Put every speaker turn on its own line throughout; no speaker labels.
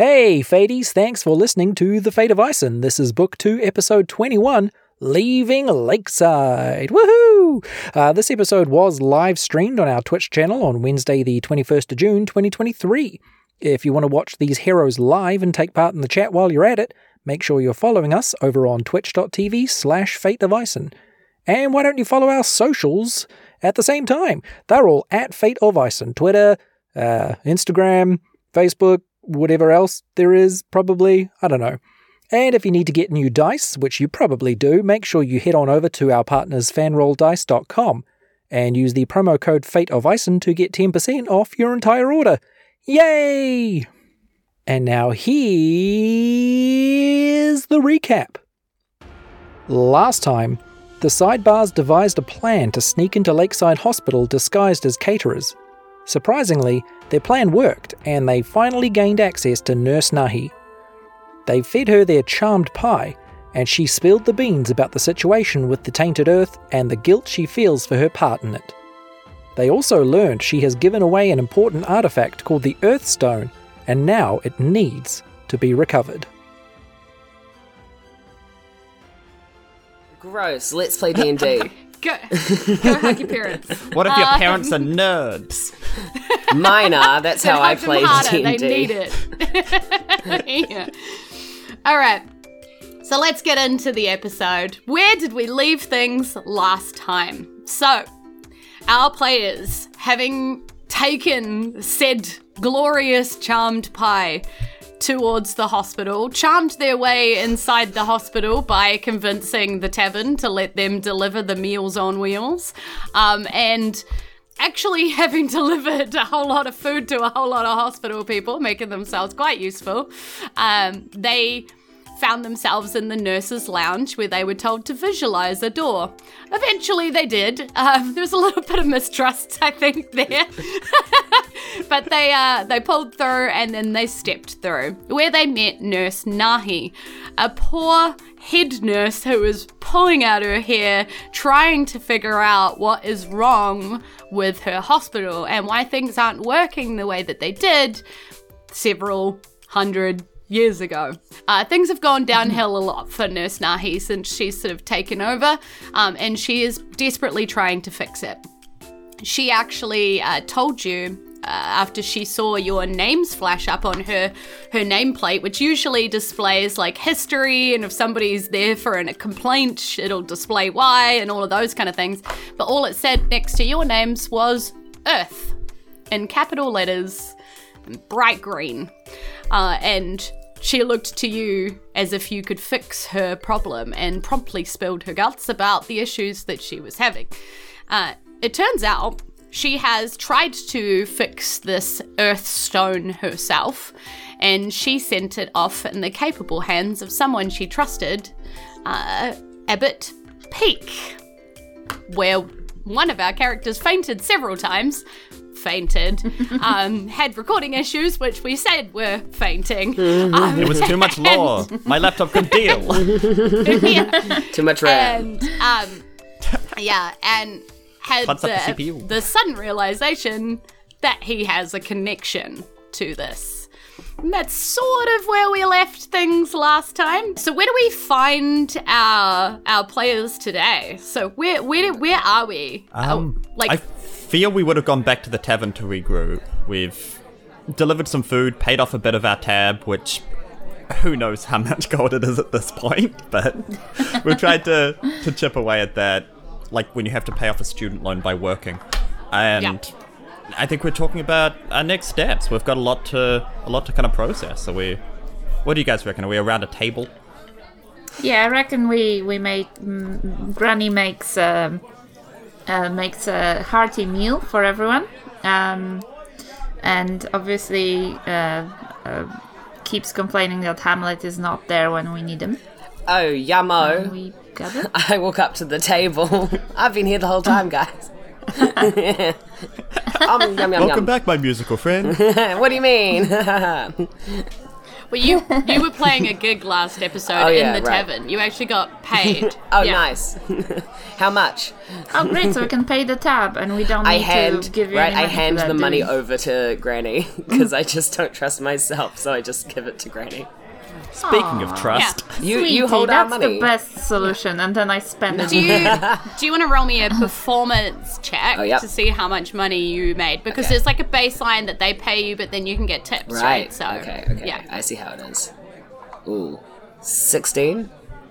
Hey, Fades, thanks for listening to The Fate of Isen. This is Book 2, Episode 21 Leaving Lakeside. Woohoo! Uh, this episode was live streamed on our Twitch channel on Wednesday, the 21st of June, 2023. If you want to watch these heroes live and take part in the chat while you're at it, make sure you're following us over on twitch.tv slash Fate of Isen. And why don't you follow our socials at the same time? They're all at Fate of Isen Twitter, uh, Instagram, Facebook, whatever else there is, probably. I don't know. And if you need to get new dice, which you probably do, make sure you head on over to our partners fanrolldice.com and use the promo code Fate of Isen to get 10% off your entire order. Yay! And now here's the recap. Last time, the sidebars devised a plan to sneak into Lakeside Hospital disguised as caterers. Surprisingly, their plan worked, and they finally gained access to Nurse Nahi. They fed her their charmed pie, and she spilled the beans about the situation with the tainted earth and the guilt she feels for her part in it. They also learned she has given away an important artifact called the Earth Stone, and now it needs to be recovered.
Gross. Let's play D and D.
Go, go hug your parents.
What if your
Um,
parents are nerds?
Mine are. That's how I
Hug them
play
harder,
D
They need it. yeah. All right. So let's get into the episode. Where did we leave things last time? So, our players, having taken said glorious charmed pie towards the hospital, charmed their way inside the hospital by convincing the tavern to let them deliver the meals on wheels, um, and actually having delivered a whole lot of food to a whole lot of hospital people, making themselves quite useful. Um, they found themselves in the nurses' lounge where they were told to visualize a door. Eventually, they did. Um, there was a little bit of mistrust, I think, there, but they uh, they pulled through and then they stepped through where they met Nurse Nahi, a poor head nurse who was pulling out her hair, trying to figure out what is wrong with her hospital and why things aren't working the way that they did several hundred years ago. Uh, things have gone downhill a lot for Nurse Nahi since she's sort of taken over, um, and she is desperately trying to fix it. She actually uh, told you. Uh, after she saw your names flash up on her her nameplate, which usually displays like history, and if somebody's there for an, a complaint, it'll display why and all of those kind of things. But all it said next to your names was Earth in capital letters, and bright green. Uh, and she looked to you as if you could fix her problem and promptly spilled her guts about the issues that she was having. Uh, it turns out she has tried to fix this earth stone herself, and she sent it off in the capable hands of someone she trusted, uh, Abbott Peak, where one of our characters fainted several times. Fainted, um, had recording issues, which we said were fainting. Um,
It was too much lore. My laptop could deal.
yeah.
Too much RAM.
and um, yeah, and had
the
the,
CPU.
the sudden realization that he has a connection to this. And that's sort of where we left things last time. So where do we find our our players today? So where where where are we?
Um,
Oh, like
I feel we would have gone back to the tavern to regroup. We've delivered some food, paid off a bit of our tab, which who knows how much gold it is at this point, but we've tried to, to chip away at that, like when you have to pay off a student loan by working. And I think we're talking about our next steps. We've got a lot to a lot to kind of process. So we, what do you guys reckon? Are we around a table?
Yeah, I reckon we we make mm, Granny makes um, uh, makes a hearty meal for everyone, um, and obviously uh, uh, keeps complaining that Hamlet is not there when we need him.
Oh, Yamo!
We gather.
I walk up to the table. I've been here the whole time, guys. um, yum, yum,
Welcome
yum.
back, my musical friend.
what do you mean?
Well, you you were playing a gig last episode
Oh, yeah,
in the
right.
tavern. You actually got paid.
Oh,
Yeah.
nice. How much?
Oh, great! So we can pay the tab, and we don't need
I hand
to give you
right.
any
I
money for
hand the money over to Granny because I just don't trust myself, so I just give it to Granny.
Speaking of trust,
You
Sweetie,
you hold our
that's
money.
the best solution, and then I spend it.
Do you do you want to roll me a performance check
Oh, yep.
to see how much money you made? Because
Okay.
there's like a baseline that they pay you, but then you can get tips, right?
Right.
So
okay. Okay.
yeah,
I see how it is. Ooh, sixteen.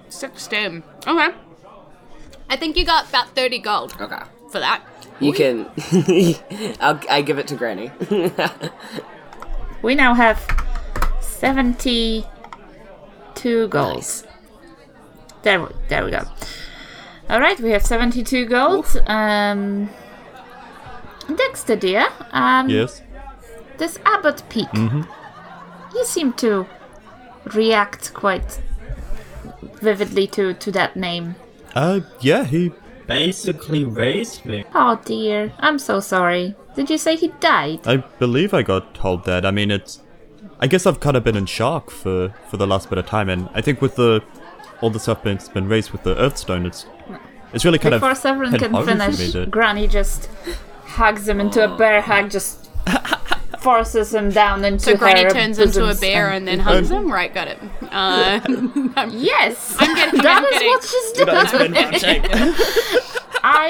sixteen. Okay. I think you got about thirty gold
Okay.
for that.
You can. I'll, I give it to Granny.
We now have seventy-two goals.
nice.
There, we- there we go. All right, we have seventy-two gold. Um, Dexter, dear. Um,
yes.
this Abbott Peak. Mm-hmm. You seem to react quite vividly to to that name.
Uh, yeah, he.
Basically raised me.
Oh dear, I'm so sorry. Did you say he died?
I believe I got told that. I mean, it's. I guess I've kind of been in shock for for the last bit of time, and I think with the all the stuff that's been raised with the Earthstone, it's it's really kind
Before
of
Severin
hit
can
home
finish, Granny just hugs him into a bear hug, just forces him down into
So Granny turns into a bear and then hugs him. Right, got it. Uh,
Yes,
I'm getting.
That
I'm
is
kidding.
what she's doing. I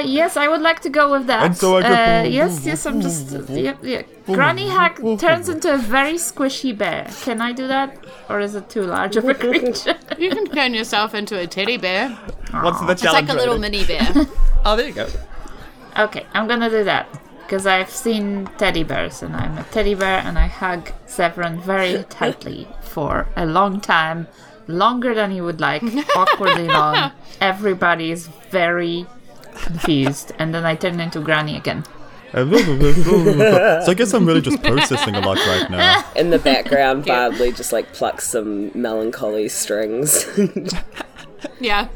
uh, yes, I would like to go with that.
And so I go-
uh, yes, yes, I'm just yeah, yeah. Granny Hack turns into a very squishy bear. Can I do that, or is it too large of a creature?
you can turn yourself into a teddy bear.
What's the challenge?
It's like a little mini bear.
Oh, there you go.
okay, I'm gonna do that because I've seen teddy bears, and I'm a teddy bear, and I hug Severin very tightly for a long time, longer than he would like, awkwardly long. Everybody is very confused, and then I turn into Granny again.
so I guess I'm really just processing a lot right now.
In the background, Bardley just like plucks some melancholy strings.
Yeah.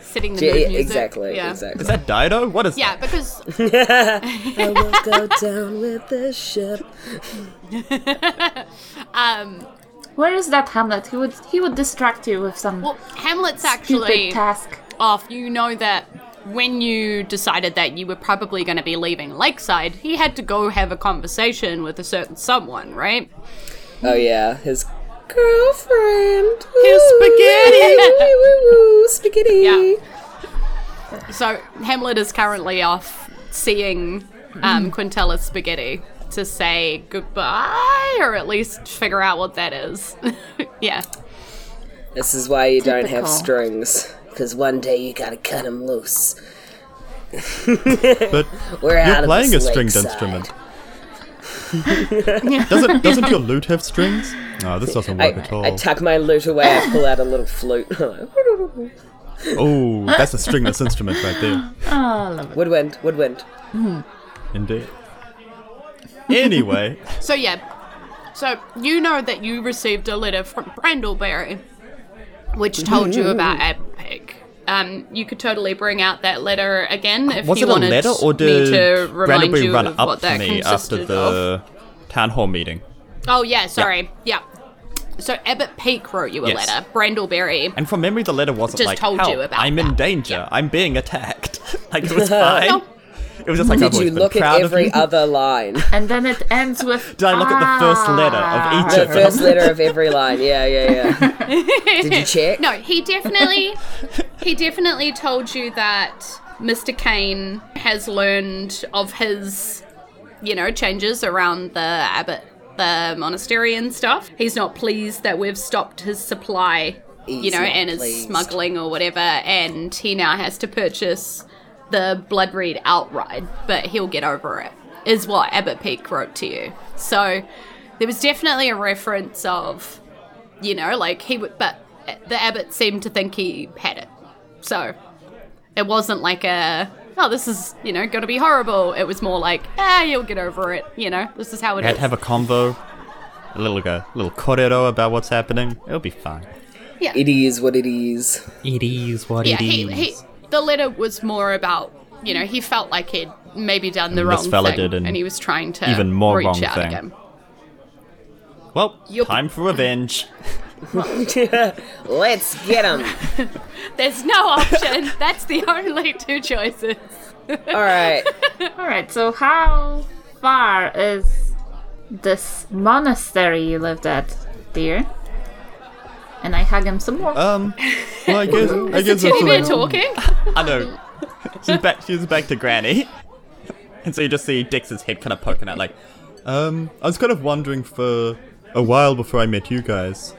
Sitting the
yeah,
mood music.
exactly.
Yeah.
Exactly.
Is that Dido? What is
Yeah, because
I will go down with the ship.
Um, Where is that Hamlet? He would he would distract you with some
well, Hamlet's
stupid
actually
task.
off. You know that when you decided that you were probably going to be leaving Lakeside, he had to go have a conversation with a certain someone, right?
Oh yeah, his girlfriend.
His spaghetti.
Spaghetti.
Yeah. So Hamlet is currently off seeing um, Quintella's spaghetti to say goodbye, or at least figure out what that is. yeah.
This is why you don't have strings, because one day you gotta cut them loose.
But
We're
you're
of
playing a stringed
lakeside.
instrument. doesn't doesn't your lute have strings? No, this doesn't
I,
work at all.
I tuck my lute away. I pull out a little flute.
oh, that's a stringless instrument right there.
Oh, I love it.
woodwind, woodwind.
Indeed. Anyway,
So yeah. So you know that you received a letter from Brandleberry, which told you about Abbott Peak. Um, you could totally bring out that letter again if
was
you
it a
wanted
letter or
me to remind
Brandleberry
you
run
of
up
what
to
that
me after
consisted
the
of.
town hall meeting?
Oh yeah, sorry. Yeah. So Abbott Peak wrote you a
Yes.
letter. Brandleberry.
And from memory, the letter wasn't
Just
like,
told
"Help,
you about
I'm in
that."
danger.
Yeah.
I'm being attacked." like it was fine.
No.
It was just like
Did
I've
you
always been
look at every other line?
And then it ends with.
Did I look at the first ah. letter of each
The
of them?
first letter of every line. Yeah, yeah, yeah. Did you check?
No, he definitely he definitely told you that Mr. Kane has learned of his you know, changes around the abbot the monastery and stuff. He's not pleased that we've stopped his supply, you know,
not
and is smuggling or whatever, and he now has to purchase the Bloodreed outright, but he'll get over it, is what Abbot Peak wrote to you. So there was definitely a reference of, you know, like he would, but the abbot seemed to think he had it. So it wasn't like a, oh, this is, you know, going to be horrible. It was more like, ah, you'll get over it, you know, this is how it
We had
is.
to have a convo, a little like a little correro about what's happening. It'll be fine. Yeah.
It is what it is.
It is what it is.
yeah,
it
he,
is.
he, the letter was more about, you know, he felt like he'd maybe done the
And
wrong
this fella
thing,
did an
and he was trying to
even more
reach
wrong
out
thing.
again.
Well,
Yup.
time for revenge.
Let's get him.
There's no option. That's the only two choices.
All right.
All right. So how far is this monastery you lived at, dear? And I hug him some more.
Um, well, I guess, I guess
Teddy bear
that's
talking.
I know. She's back. She's back to Granny, and so you just see Dix's head kind of poking out, like, um, I was kind of wondering for a while before I met you guys.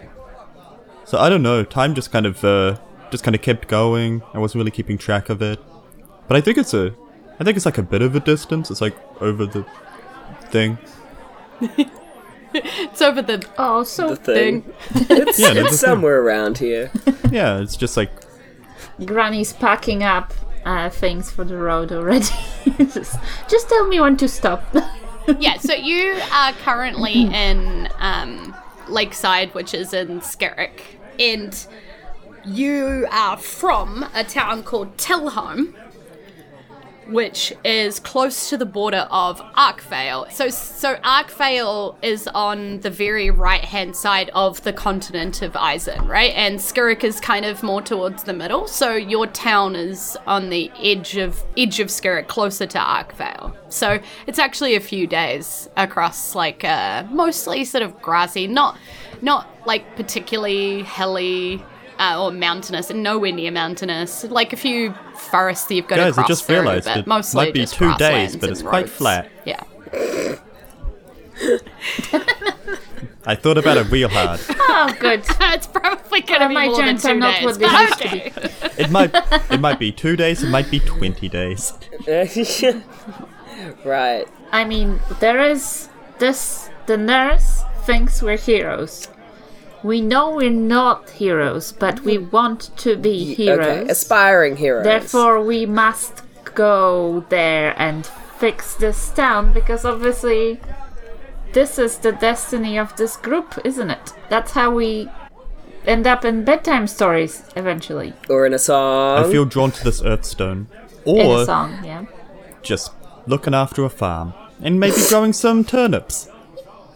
So I don't know. Time just kind of, uh, just kind of kept going. I wasn't really keeping track of it, but I think it's a, I think it's like a bit of a distance. It's like over the thing.
It's over the
oh, so
The thing.
thing.
It's,
Yeah, there's
it's
a thing.
somewhere around here.
Yeah, it's just like
Granny's packing up uh, things for the road already. just, just tell me when to stop.
Yeah, so you are currently in um, Lakeside, which is in Skerrick, and you are from a town called Tilholm, which is close to the border of Arkvale. So, so Arkvale is on the very right hand side of the continent of Isen, right? And Skerrick is kind of more towards the middle. So your town is on the edge of edge of Skerrick, closer to Arkvale. So it's actually a few days across like uh, mostly sort of grassy, not not like particularly hilly uh, or mountainous, and nowhere near mountainous. Like a few forests that you've got
Guys,
to cross
just
through,
realised
but
it
mostly
might be
just
two days, but it's
and
quite
roads.
flat.
Yeah.
I thought about it real hard.
oh, good.
it's probably going to be
my
more than
joints are
two
not
days.
what they
but
used to
okay.
It might it might be two days, it might be twenty days.
right.
I mean, there is this. The nurse thinks we're heroes. We know we're not heroes, but we mm-hmm. want to be heroes.
Okay. Aspiring heroes.
Therefore, we must go there and fix this town because obviously, this is the destiny of this group, isn't it? That's how we end up in bedtime stories eventually.
or in a song.
I feel drawn to this Earthstone.
Or In a
Or
song, yeah.
just looking after a farm. And maybe growing some turnips.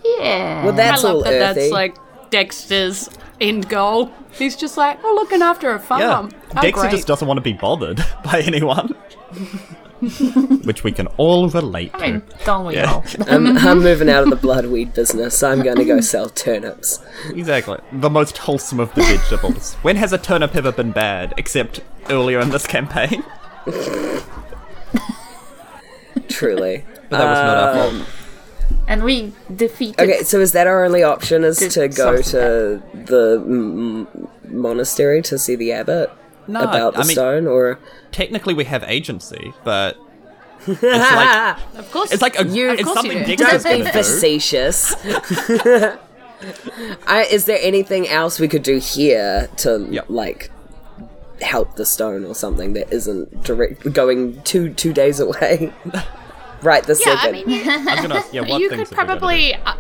Yeah.
well, that's
I love
all
that
earthy.
that's like Dexter's end goal. He's just like, oh, looking after a
Yeah.
farm. Oh,
Dexter
great.
just doesn't want to be bothered by anyone. Which we can all relate
I mean,
to.
don't we
Yeah.
all?
I'm, I'm moving out of the bloodweed business. I'm going to go sell turnips.
Exactly. The most wholesome of the vegetables. when has a turnip ever been bad, except earlier in this campaign?
Truly.
But that was not our fault.
Um, And we defeated.
Okay, so is that our only option? Is to go to the mm, monastery to see the abbot
No,
about the
I mean,
stone, or
technically we have agency, but it's like
Of course.
it's like a,
You- Of
it's something
you do.
Dexter's
don't be
gonna do.
facetious. I, is there anything else we could do here to
Yep.
like help the stone or something that isn't direct going two two days away? right this
yeah,
second.
I mean, you,
I was gonna, yeah, what
you could
have we gotta do?
probably, uh,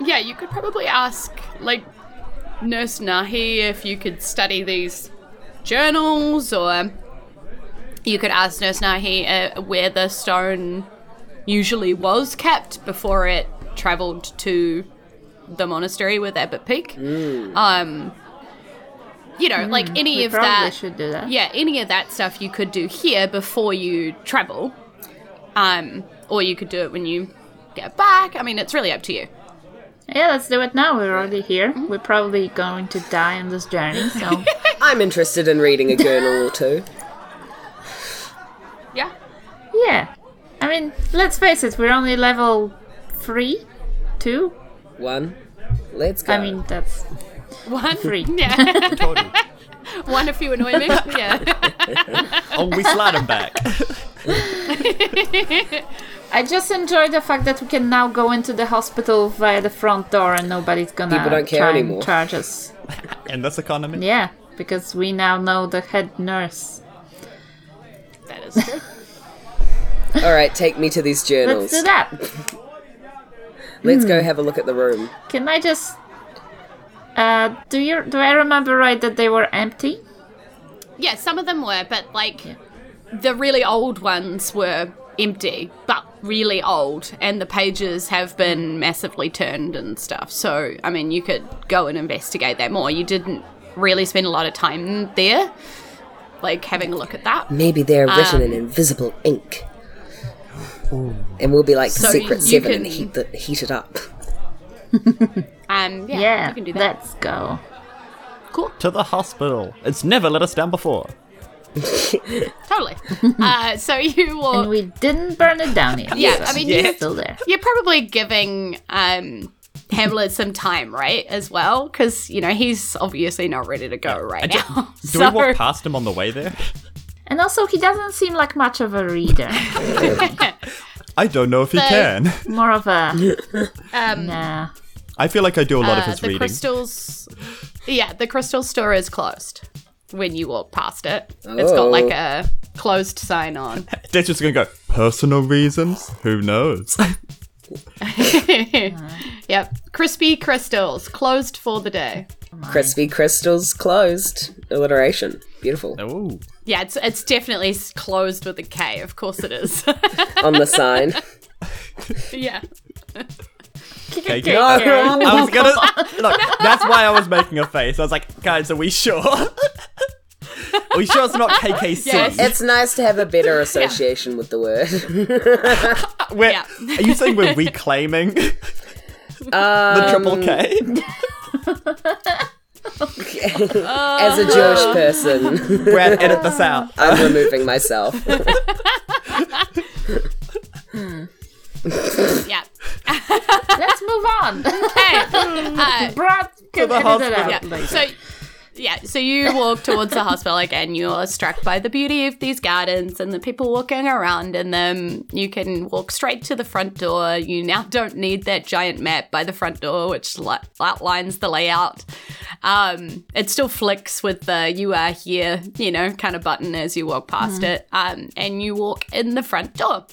yeah, you could probably ask like Nurse Nahi if you could study these journals, or you could ask Nurse Nahi uh, where the stone usually was kept before it travelled to the monastery with Abbot Peak. Um, you know, like any
we
of that.
should do that.
Yeah, any of that stuff you could do here before you travel. Um, or you could do it when you get back. I mean, it's really up to you.
Yeah, let's do it now. We're already here. We're probably going to die on this journey, so
I'm interested in reading a journal or two.
Yeah.
yeah. I mean, let's face it, we're only level three, two.
One. Let's go.
I mean, that's
One.
Three.
Yeah.
Total.
One if you annoy me. Yeah.
Oh, we slide him back.
I just enjoy the fact that we can now go into the hospital via the front door and nobody's gonna
People don't care
try
anymore.
and charge us.
In this economy.
Yeah, because we now know the head nurse.
that is true.
All right, take me to these journals.
Let's do that.
Let's
Hmm.
go have a look at the room.
Can I just? Uh, do you do I remember right that they were empty?
Yeah, some of them were, but like the really old ones were empty. But really old and the pages have been massively turned and stuff. So, I mean, you could go and investigate that more. You didn't really spend a lot of time there, like having a look at that.
Maybe they're written
Um,
in invisible ink. And we'll be like the
So
Secret
you
Seven and
can-
heat, the, heat it up.
Um, yeah,
Yeah,
you can do that.
let's go.
Cool.
To the hospital. It's never let us down before.
Totally. uh, so you walk.
And we didn't burn it down yet.
Yeah,
so
I mean,
it's
you-
still there.
You're probably giving um, Hamlet some time, right? As well, because you know he's obviously not ready to go right
And ju-
now.
Do
so,
we walk past him on the way there?
And also, he doesn't seem like much of a reader.
I don't know if he
The-
can.
More of a
um,
nah.
I feel like I do a lot of
uh,
his
the
reading.
crystals. Yeah, the crystal store is closed when you walk past it. It's got like a closed sign on.
They're just gonna go, personal reasons? Who knows?
Yep, crispy crystals closed for the day.
Crispy crystals closed. Alliteration. Beautiful.
Oh, ooh.
Yeah, it's it's definitely closed with a K. Of course it is.
On the sign.
yeah.
Okay,
No.
I was gonna look. That's why I was making a face. I was like, guys, are we sure? are we sure it's not KKC?
Yes.
It's nice to have a better association with the word.
We're-
Yeah.
Are you saying we're reclaiming the triple um, K?
As a Jewish person,
Brad, edit this out.
I'm removing myself.
Yeah.
Let's move on.
Hey, uh,
Brad can
the
edit it
hospital.
out
yeah.
later.
So, yeah. So you walk towards the hospital again. You're struck by the beauty of these gardens and the people walking around in them. You can walk straight to the front door. You now don't need that giant map by the front door, which li- outlines the layout. Um, it still flicks with the "You are here," you know, kind of button as you walk past it. Um, and you walk in the front door.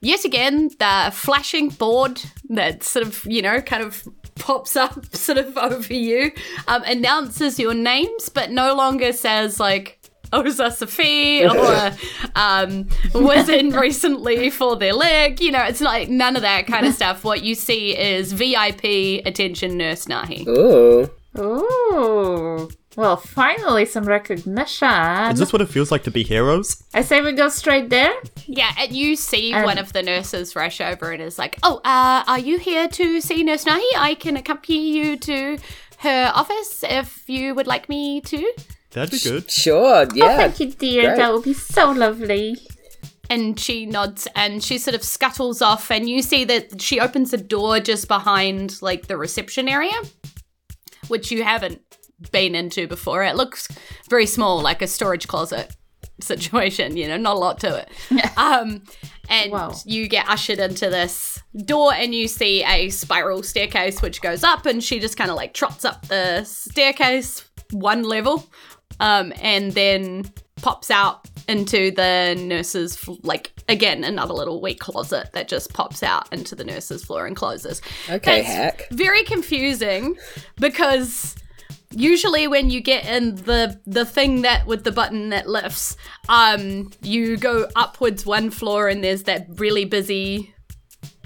Yet again, the flashing board that sort of, you know, kind of pops up sort of over you um, announces your names, but no longer says like Oza Safi or um, was in recently for their leg. You know, it's like none of that kind of stuff. What you see is VIP attention nurse Nahi.
Ooh.
Ooh. Well, finally some recognition.
Is this what it feels like to be heroes?
I say we go straight there.
Yeah, and you see
Um,
one of the nurses rush over and is like, "Oh, uh, are you here to see Nurse Nahi? I can accompany you to her office if you would like me to."
That'd be good.
Sure, yeah.
Oh, thank you, dear.
great.
That would be so lovely.
And she nods and she sort of scuttles off, and you see that she opens a door just behind like the reception area, which you haven't been into before. It looks very small, like a storage closet situation, you know, not a lot to it. Um, and you get ushered into this door, and you see a spiral staircase which goes up, and she just kind of like trots up the staircase one level, um, and then pops out into the nurse's like again another little wee closet that just pops out into the nurse's floor and closes.
Okay,
That's
hack.
Very confusing because usually when you get in the the thing that with the button that lifts, um, you go upwards one floor and there's that really busy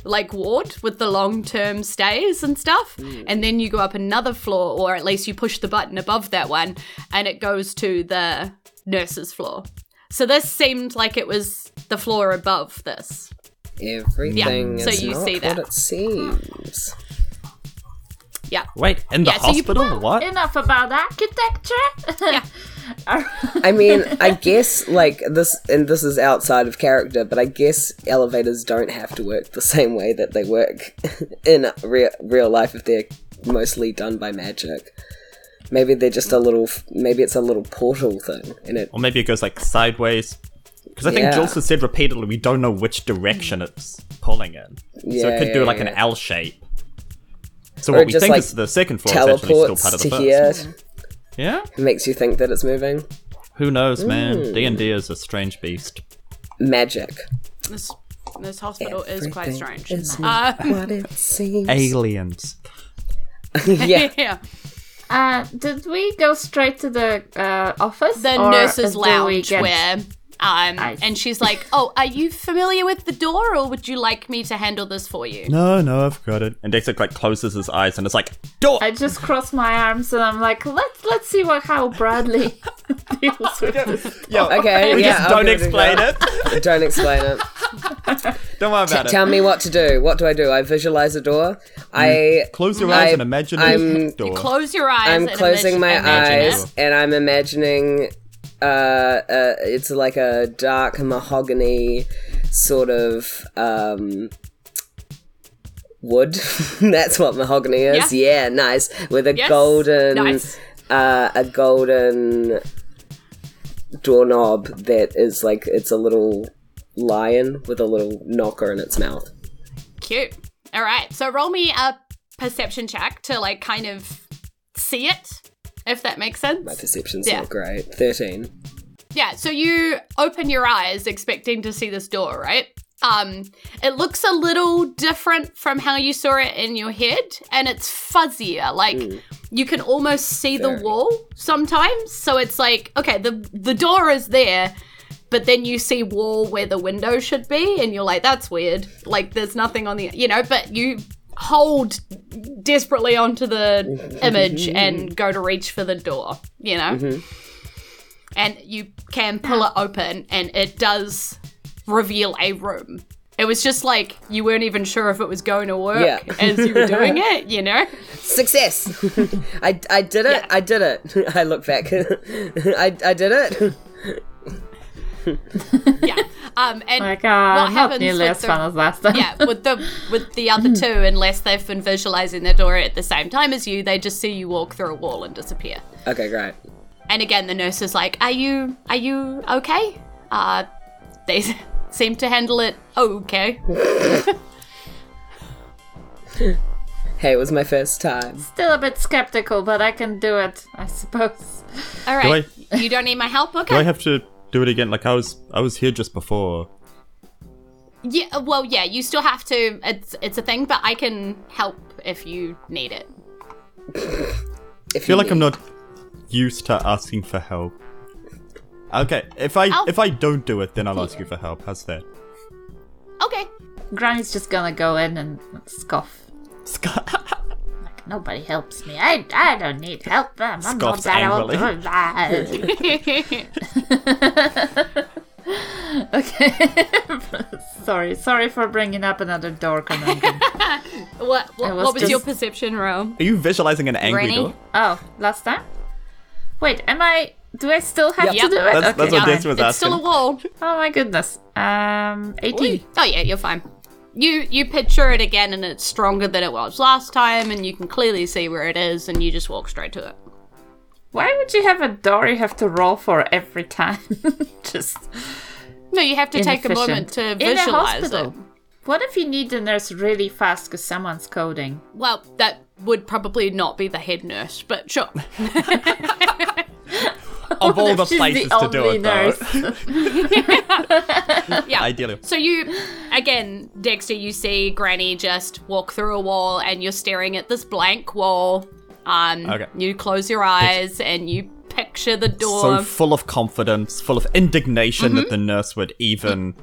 like ward with the long term stays and stuff. And then you go up another floor, or at least you push the button above that one, and it goes to the nurse's floor. So this seemed like it was the floor above this.
Everything
Yeah, so you see that.
it seems.
Yeah.
Wait, in the
Yeah, so
hospital? what?
Enough about architecture.
Yeah.
I mean, I guess like this, and this is outside of character, but I guess elevators don't have to work the same way that they work in real real life if they're mostly done by magic. Maybe they're just a little. Maybe it's a little portal thing, and it.
Or maybe it goes like sideways. Because I think
Yeah.
Jules has said repeatedly we don't know which direction it's pulling in.
yeah, so
it could do
yeah,
like an. L shape. So
Or
what we
just,
think
like,
is the second floor is actually still part of the
to
first.
here.
Yeah?
It makes you think that it's moving.
Who knows, man? D&D is a strange beast.
Magic.
This this hospital is quite strange.
is
Uh,
what it seems.
Aliens.
yeah.
yeah.
Uh, did we go straight to the uh, office?
The
or
nurse's lounge
get-
where Um,
Nice.
and she's like, "Oh, are you familiar with the door, or would you like me to handle this for you?"
No, no, I've got it. And Dexter like closes his eyes and it's like, door!
I just cross my arms and I'm like, let's let's see what how Bardley deals with this.
Yo,
Okay,
we
yeah,
just don't
give it a
explain it.
Don't explain it.
Don't worry about it.
Tell me what to do. What do I do? I visualize a door. I
Close your eyes
I-
and imagine
I'm-
a door.
Close your eyes.
I'm
and
closing
imagine-
my
imagine
eyes
it.
and I'm imagining uh, uh it's like a dark mahogany sort of um wood. That's what mahogany is. Yeah, nice. With a
Yes,
golden
nice.
uh a golden doorknob that is like it's a little lion with a little knocker in its mouth.
Cute. All right. So roll me a perception check to like kind of see it, if that makes sense.
My perception's
Yeah.
not great. Thirteen.
Yeah, so you open your eyes expecting to see this door, right? Um, it looks a little different from how you saw it in your head, and it's fuzzier. Like you can almost see the wall sometimes. So it's like, okay, the the door is there, but then you see wall where the window should be, and you're like, that's weird. Like there's nothing on the, you know, but you hold desperately onto the mm-hmm. image and mm-hmm. go to reach for the door, you know mm-hmm. and you can pull it open and it does reveal a room. It was just like you weren't even sure if it was going to work
Yeah.
as you were doing it, you know?
Success! I, I did it.
Yeah.
I did it. I look back. I, I did it.
Yeah. Um and
Like, uh,
what
not
happens
nearly
with
as
the-
fun as last time.
yeah, with the with the other two, unless they've been visualizing their door at the same time as you, they just see you walk through a wall and disappear.
Okay, great.
And again, the nurse is like, "Are you are you okay?" Uh, they seem to handle it okay.
Hey, it was my first time.
Still a bit skeptical, but I can do it, I suppose.
All right, you don't need my help, okay?
Do I have to do it again? Like I was, I was here just before.
Yeah, well, yeah, you still have to. It's it's a thing, but I can help if you need it.
If
I feel like I'm not used to asking for help. Okay, if I
I'll-
if I don't do it, then I'll ask you for help. How's that?
Okay.
Granny's just gonna go in and scoff. Like, nobody helps me. I, I don't need help. I'm I'm not
Scoffs
that old. okay. sorry, sorry for bringing up another door conundrum.
what what,
was
what was your perception Rome?
Are you visualizing an angry
Granny?
door?
oh, last time? Wait, am I. Do I still have
Yep.
to do it?
That's, that's
Okay,
what
fine.
Des was
It's still a wall.
Oh my goodness. Um, 18.
Oh yeah, you're fine. You you picture it again, and it's stronger than it was last time, and you can clearly see where it is, and you just walk straight to it.
Why would you have a door you have to roll for every time? just
No, you have to take a moment to visualize
hospital.
it.
What if you need the nurse really fast because someone's coding?
Well, that would probably not be the head nurse, but sure.
Of all the places
the
to do it, though.
Yeah.
Ideally.
So you, again, Dexter, you see Granny just walk through a wall, and you're staring at this blank wall. Um,
Okay.
You close your eyes and you picture the door.
so full of confidence, full of indignation
Mm-hmm.
that the nurse would even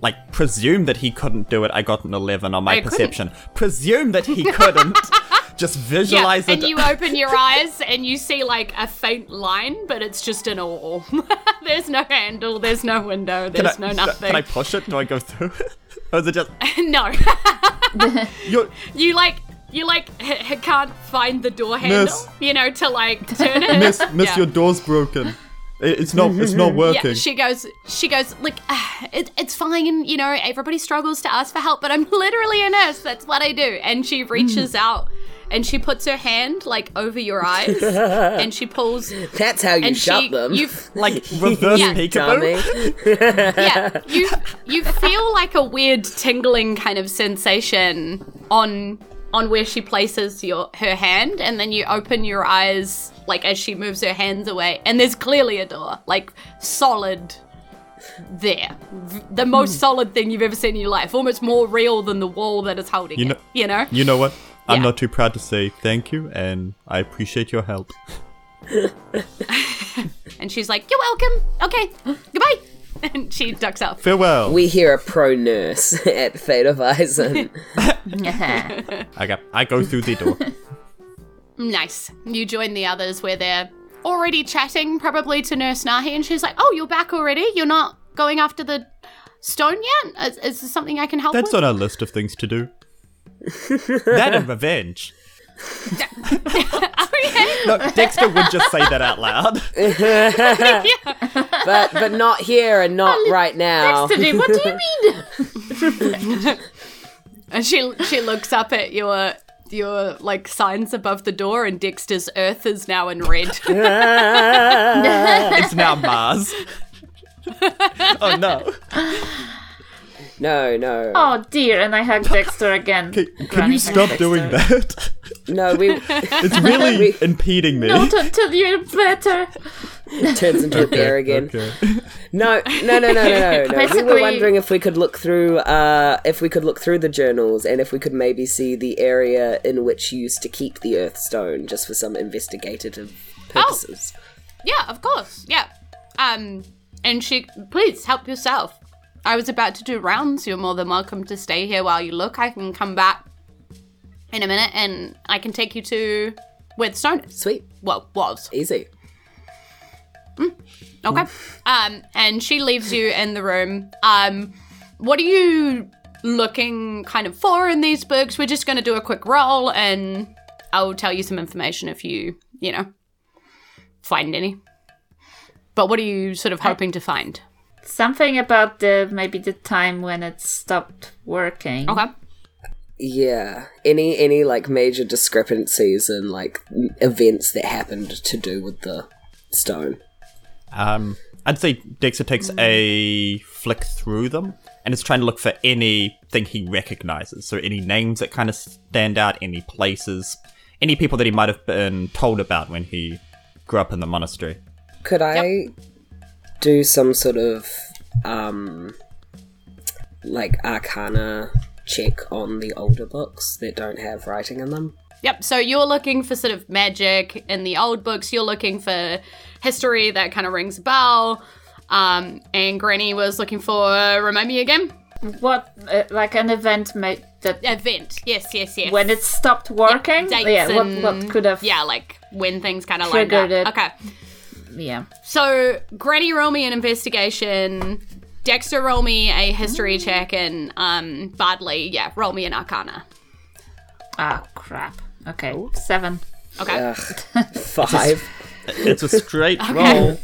like presume that he couldn't do it. I got an eleven on my
I couldn't.
perception. Presume that he couldn't. Just
yeah,
visualize
and
it.
you open your eyes and you see like a faint line, but it's just an wall. there's no handle, there's no window, there's
I,
no nothing.
Can I push it? Do I go through it? Or is it just
no,
you're,
like you like h- h- can't find the door handle,
Miss.
you know, to like turn it.
Miss, miss,
Yeah.
your door's broken. It's not, it's not working.
Yeah, she goes. She goes. Like, it, it's fine. You know, everybody struggles to ask for help, but I'm literally a nurse. That's what I do. And she reaches mm. out and she puts her hand like over your eyes, and she pulls.
That's how you
And
shut
she,
them.
you,
like reverse
Yeah.
peekaboo.
yeah, you, you feel like a weird tingling kind of sensation on on where she places your her hand, and then you open your eyes like as she moves her hands away, and there's clearly a door, like solid there. The most hmm. solid thing you've ever seen in your life. Almost more real than the wall that is holding
You
it. You know?
You know what? I'm not too proud to say thank you, and I appreciate your help.
And she's like, You're welcome. Okay, goodbye. and she ducks out.
Farewell.
We hear a pro nurse at Fate of Isen.
okay, I go through the door.
Nice. You join the others where they're already chatting, probably to Nurse Nahi, and she's like, "Oh, you're back already? You're not going after the stone yet? Is, is there something I can help
That's
with?"
on our list of things to do. That and revenge. No, Dexter would just say that out loud.
but but not here and not right now.
Destiny, what do you mean?
And she she looks up at your your like signs above the door, and Dexter's Earth is now in red.
It's now Mars. oh no.
No, no.
Oh dear, and I hug Dexter again.
Can, can you stop
Dexter.
doing that?
No, we
It's really impeding me.
Not until you're better.
turns into a bear again.
Okay.
No, no, no, no, no, no. no. We
Basically-
were wondering if we could look through, uh, if we could look through the journals, and if we could maybe see the area in which you used to keep the Earthstone, just for some investigative purposes.
Oh, yeah, of course. Yeah. Um, and she, please help yourself. I was about to do rounds. You're more than welcome to stay here while you look. I can come back in a minute, and I can take you to where the stone is.
Sweet,
Well, was.
easy.
Okay. Um, and she leaves you in the room. Um, what are you looking kind of for in these books? We're just going to do a quick roll, and I'll tell you some information if you, you know, find any. But what are you sort of hoping to find?
Something about the maybe the time when it stopped working.
Okay.
Yeah. Any any like major discrepancies and like events that happened to do with the stone.
Um, I'd say Dexter takes a flick through them and is trying to look for anything he recognizes. So any names that kind of stand out, any places, any people that he might have been told about when he grew up in the monastery.
Could I do some sort of um like arcana check on the older books that don't have writing in them?
Yep. So you're looking for sort of magic in the old books. You're looking for history that kind of rings a bell. Um, and Granny was looking for remind me again.
What, uh, like an event made that
Event. Yes. Yes. Yes.
when it stopped working?
dates
yeah, what,
and-
what could have.
Yeah, like when things kind of lined
Triggered
up.
it.
Okay.
Yeah.
So Granny roll me an investigation. Dexter roll me a history check, and um, Bardley, yeah, roll me an Arcana.
Ah, crap. Okay, seven.
Okay.
Five.
It's a straight roll.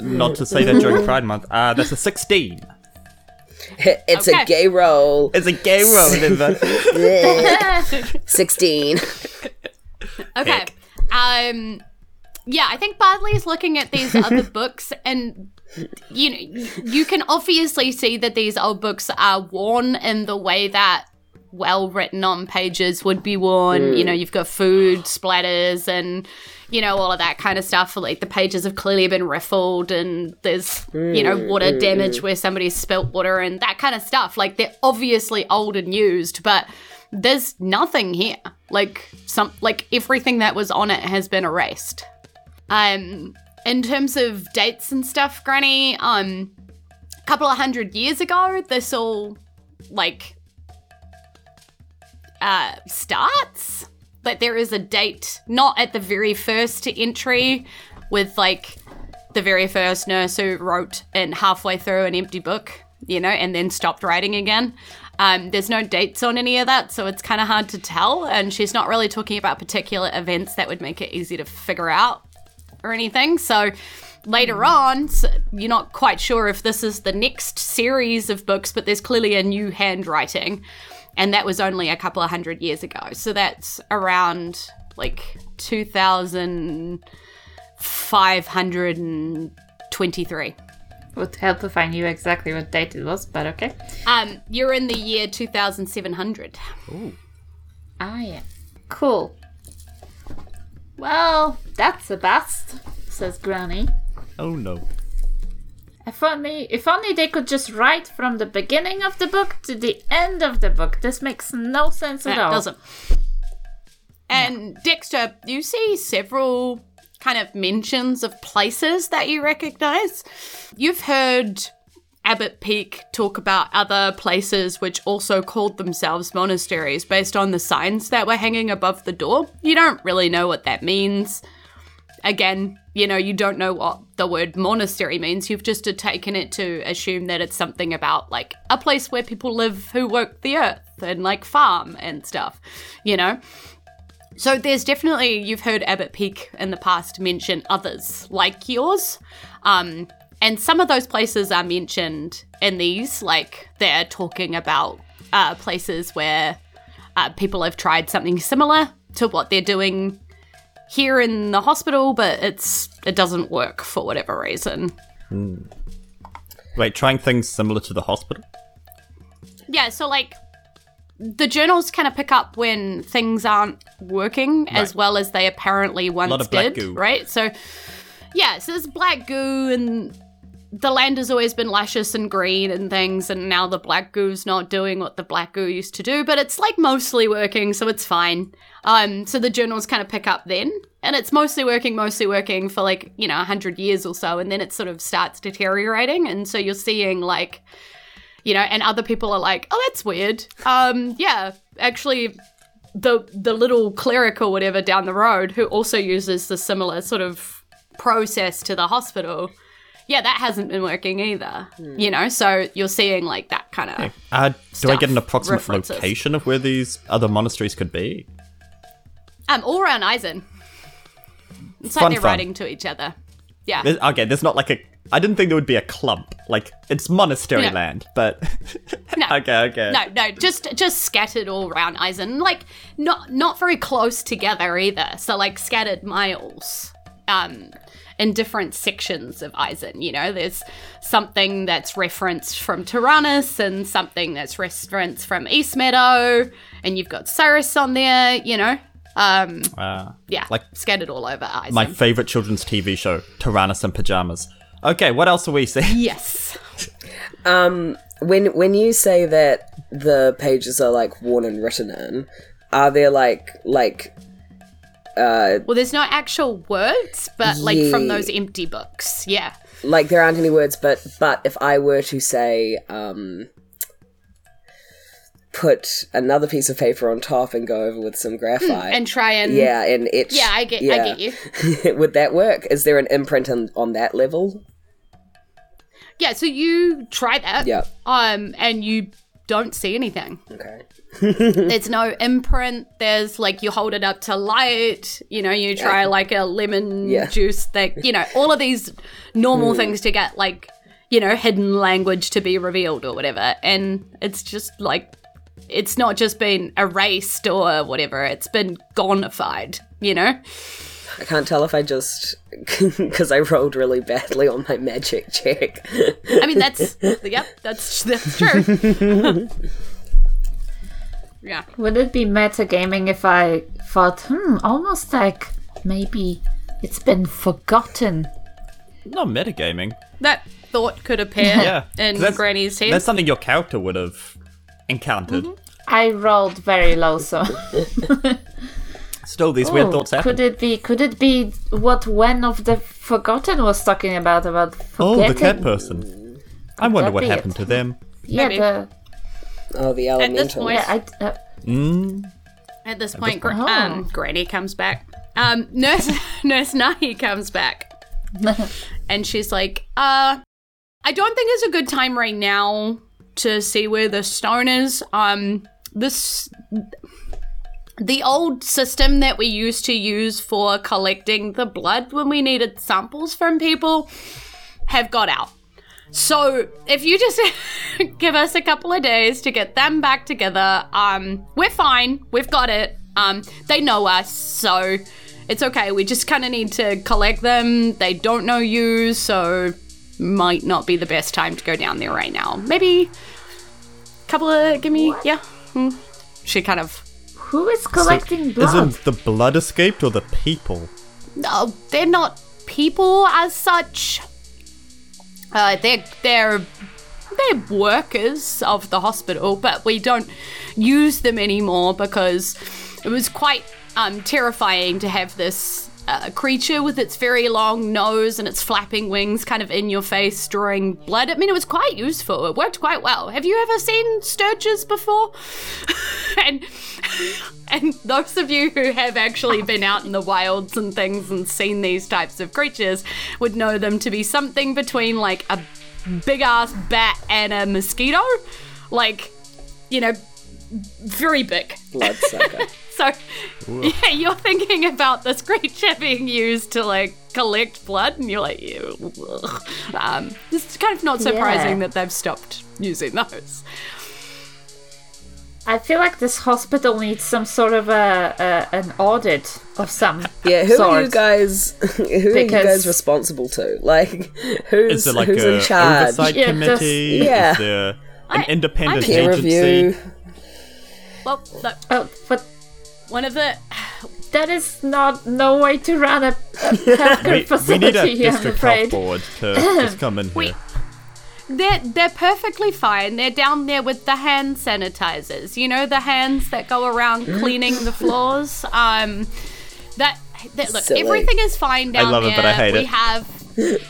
Not to say that during Pride Month. Uh, that's a 16.
it's
Okay.
a gay roll.
It's a gay roll,
Sixteen.
Okay. Um yeah, I think Bardley's looking at these other books and you know you can obviously see that these old books are worn in the way that well written on pages would be worn. You know, mm. you've got food splatters and you know all of that kind of stuff. Like the pages have clearly been riffled and there's you know mm, water mm, damage where somebody's spilt water and that kind of stuff. Like they're obviously old and used, but there's nothing here. Like some like everything that was on it has been erased. Um in terms of dates and stuff, Granny, um a couple of hundred years ago, this all like uh starts. But there is a date, not at the very first entry with like the very first nurse who wrote in halfway through an empty book, you know, and then stopped writing again. Um, there's no dates on any of that, so it's kind of hard to tell. And she's not really talking about particular events that would make it easy to figure out or anything. So later on, s you're not quite sure if this is the next series of books, but there's clearly a new handwriting. And that was only a couple of hundred years ago. So that's around like 2523.
Would help if I knew exactly what date it was, but okay.
Um, you're in the year 2700.
Ah, yeah. Cool. Well, that's a bust, says Granny.
oh no.
If only, if only they could just write from the beginning of the book to the end of the book. This makes no sense at
That
all.
doesn't. And Dexter, you see several kind of mentions of places that you recognize. You've heard Abbott Peak talk about other places which also called themselves monasteries based on the signs that were hanging above the door. You don't really know what that means. Again, you know, you don't know what the word monastery means. You've just taken it to assume that it's something about like a place where people live who work the earth and like farm and stuff, you know? So there's definitely you've heard Abbott Peak in the past mention others like yours. Um, and some of those places are mentioned in these, like they're talking about uh, places where uh, people have tried something similar to what they're doing here in the hospital, but it's it doesn't work for whatever reason.
Wait, trying things similar to the hospital?
Yeah, so like the journals kind of pick up when things aren't working as well as they apparently once did,
goo.
right? So yeah, so there's black goo and the land has always been luscious and green and things, and now the black goo's not doing what the black goo used to do, but it's like mostly working, so it's fine. Um, so the journals kind of pick up then, and it's mostly working, mostly working for like you know hundred years or so, and then it sort of starts deteriorating, and so you're seeing like you know, and other people are like, "Oh, that's weird." Um, yeah, actually, the the little cleric or whatever down the road who also uses the similar sort of process to the hospital. Yeah, that hasn't been working either. You know, so you're seeing like that kind of.
Uh, do I get an approximate
references.
location of where these other monasteries could be?
Um, all around Isen. It's
Fun,
like they're
fun.
writing to each other. Yeah.
There's, okay, there's not like a. I didn't think there would be a clump. Like it's monastery
No.
land, but
No.
okay, okay.
No, no, just just scattered all around Isen, like not not very close together either. So like scattered miles, um, in different sections of Isen. You know, there's something that's referenced from Tyrannus and something that's referenced from East Meadow, and you've got Cyrus on there. You know, um,
Ah,
yeah,
Like
scattered all over Isen.
my favorite children's TV show, Tyrannus and Pajamas. Okay, what else are we seeing?
yes.
um, When when you say that the pages are like worn and written in, are there like like
Well, there's no actual words, but like from those empty books. Yeah.
like there aren't any words? But but if I were to say um, put another piece of paper on top and go over with some graphite,
And try and
yeah, and etch.
Yeah, I get- I get
you. Would that work? Is there an imprint on, on that level?
Yeah, so you try that.
Yeah.
Um, and you don't see anything.
Okay.
There's no imprint. There's like you hold it up to light. You know, you try like a lemon
Yeah.
juice thing. You know, all of these normal mm. things to get like you know hidden language to be revealed or whatever. And it's just like it's not just been erased or whatever. It's been gonified. You know.
I can't tell if I just because I rolled really badly on my magic check.
I mean, that's yep. That's that's true. yeah.
Would it be metagaming if I thought, hmm, almost like maybe it's been forgotten?
Not metagaming.
That thought could appear
Yeah,
in
'cause that's-
Granny's head.
That's something your character would have encountered.
Mm-hmm.
I rolled very low, so
Still, these weird
Oh,
thoughts happen.
could it be? Could it be what Wen of the Forgotten was talking about about
Oh, the cat person. I wonder what happened
it?
to them.
Yeah,
Maybe.
the
oh, the
At this
elemental.
point-
yeah. I, uh,
Mm,
At this point, Gra-
point.
um, Granny comes back. Um, Nurse Nurse Nahi comes back, and she's like, "Uh, I don't think it's a good time right now to see where the stone is. Um, this." The old system that we used to use for collecting the blood when we needed samples from people have got out. So if you just give us a couple of days to get them back together, um, we're fine. We've got it. Um, they know us, so it's okay. We just kind of need to collect them. They don't know you, so might not be the best time to go down there right now. Maybe a couple of give me yeah. Hmm. She kind of
who is collecting blood?
Isn't the blood escaped or the people?
no, they're not people as such. Uh, they're they're they're workers of the hospital, but we don't use them anymore because it was quite um, terrifying to have this uh, creature with its very long nose and its flapping wings kind of in your face, drawing blood. I mean, it was quite useful. It worked quite well. Have you ever seen stirges before? and and those of you who have actually been out in the wilds and things and seen these types of creatures would know them to be something between like a big ass bat and a mosquito. Like, you know, very big.
Bloodsucker.
So, yeah, you're thinking about this creature being used to like collect blood, and you're like, um, it's kind of not surprising
Yeah.
that they've stopped using those.
I feel like this hospital needs some sort of a, a an audit of some
Yeah, who
sort.
are you guys? Who are you guys responsible to? Like, who's
Is there like
who's
a
in charge?
oversight
Yeah, just-
yeah.
Is there an
I-
independent
I'm-
Peer
agency?
review.
Well, look,
Oh, but
one of the
that is not no way to run a, a healthcare
We, we need a
I'm
district health
afraid.
board to just come in
We-
here.
They're they're perfectly fine. They're down there with the hand sanitizers. You know the hands that go around cleaning the floors. Um, that, that look,
Silly.
everything is fine down
love it, but I hate
we
it.
have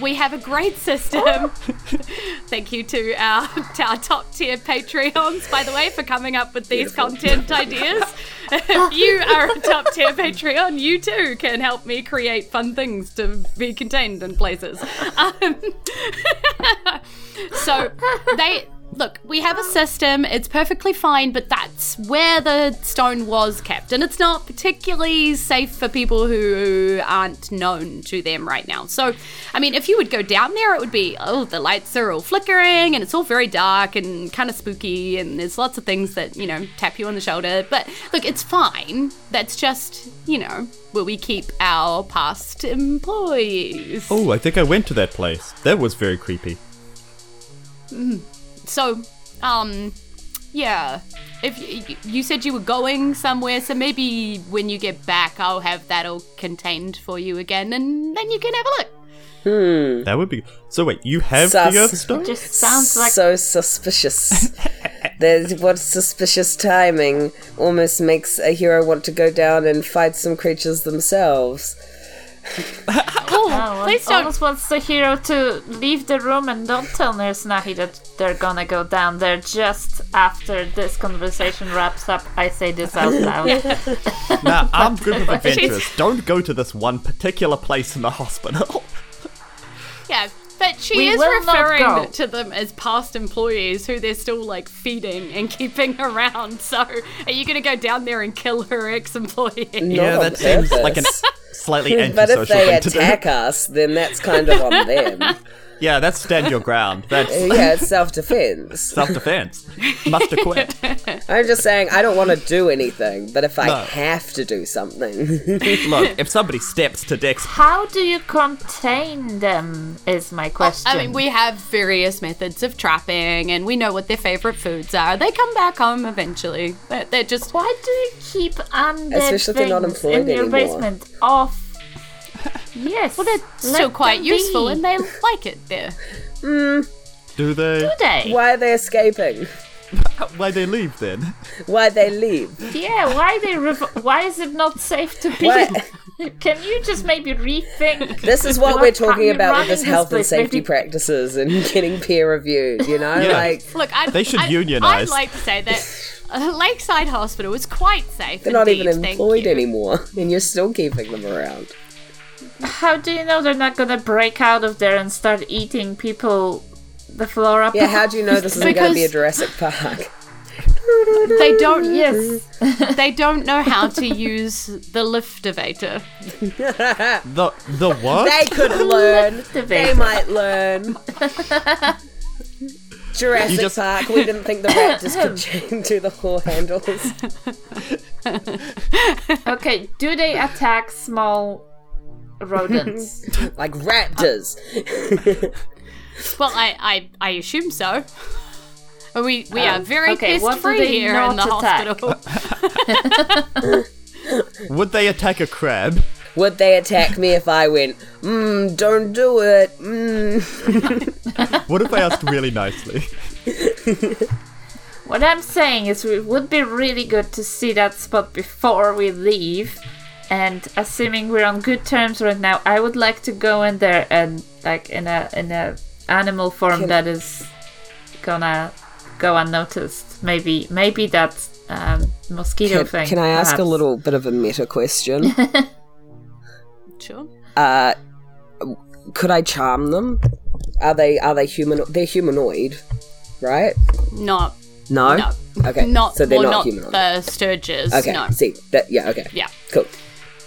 we have a great system. Thank you to our to our top tier Patreons, by the way, for coming up with these content ideas. if you are a top tier Patreon, you too can help me create fun things to be contained in places. Um, so they look, we have a system, it's perfectly fine, but that's where the stone was kept. And it's not particularly safe for people who aren't known to them right now. So, I mean, if you would go down there, it would be, oh, the lights are all flickering and it's all very dark and kind of spooky, and there's lots of things that, you know, tap you on the shoulder. But look, it's fine. That's just, you know, where we keep our past employees.
Oh, I think I went to that place. That was very creepy. Mm.
So, um, yeah. If y- you said you were going somewhere, so maybe when you get back, I'll have that all contained for you again, and then you can have a look. Hmm.
That would be. So wait, you have
Sus.
the Earthstone?
Just sounds like
so suspicious. There's what suspicious timing almost makes a hero want to go down and fight some creatures themselves.
Oh, please
it
don't.
almost wants the hero to leave the room and don't tell Nurse Nahi that they're gonna go down there just after this conversation wraps up. I say this out loud.
Nah, armed group of
She's-
adventurers. Don't go to this one particular place in the hospital.
Yeah, but she
We
is referring to them as past employees who they're still like feeding and keeping around. So, are you going to go down there and kill her ex-employee?
yeah,
on
that seems like an slightly
But
antisocial
they
thing to do.
But if they attack us, then that's kind of on them.
Yeah, that's stand your ground. That's
yeah, it's self defense.
self-defense. Must have quit.
I'm just saying, I don't want to do anything, but if I
No.
have to do something,
Look, if somebody steps to Dex,
How do you contain them? Is my question.
I mean, we have various methods of trapping, and we know what their favorite foods are. They come back home eventually. They're, they're just
Why do you keep undead
Especially if they're not
things
employed
in your
anymore.
basement off? Yes.
well, they're still quite useful,
be.
and they like it there.
do they?
Do they?
why are they escaping?
Why they leave then?
Why they leave?
Yeah. Why they? Rev- why is it not safe to be? Can you just maybe rethink?
This is what
What
we're talking about with this
this
health and safety
maybe-
practices and getting peer reviewed, you know?
Yeah.
Like,
Look, I,
They should
I,
unionize.
I'd like to say that uh, Lakeside Hospital is quite safe.
they're not even employed anymore, and you're still keeping them around.
How do you know they're not gonna break out of there and start eating people? The floor up.
Yeah, how do you know this isn't going to be a Jurassic Park?
They don't.
Yes.
They don't know how to use the liftavator.
The the what?
They could learn. they might learn. Jurassic
just-
Park. We didn't think the raptors could chain to the whore handles.
Okay. Do they attack small rodents?
Like raptors.
Well, I, I, I assume so. We we are very
okay,
pest free here in the
attack?
hospital.
Would they attack a crab?
Would they attack me if I went, mmm, don't do it, mmm?
What if I asked really nicely?
What I'm saying is, it would be really good to see that spot before we leave, and assuming we're on good terms right now, I would like to go in there and like in a in a animal form
Can-
that is gonna go unnoticed. Maybe maybe that um, mosquito
Can,
thing.
can I ask a little bit of a meta question?
Sure.
uh, could I charm them? Are they are they human? They're humanoid, right?
Not.
No.
No.
Okay.
Not.
so they're
well,
not,
not
humanoid.
the Stirges.
okay.
No.
See that? Yeah. Okay.
Yeah.
Cool.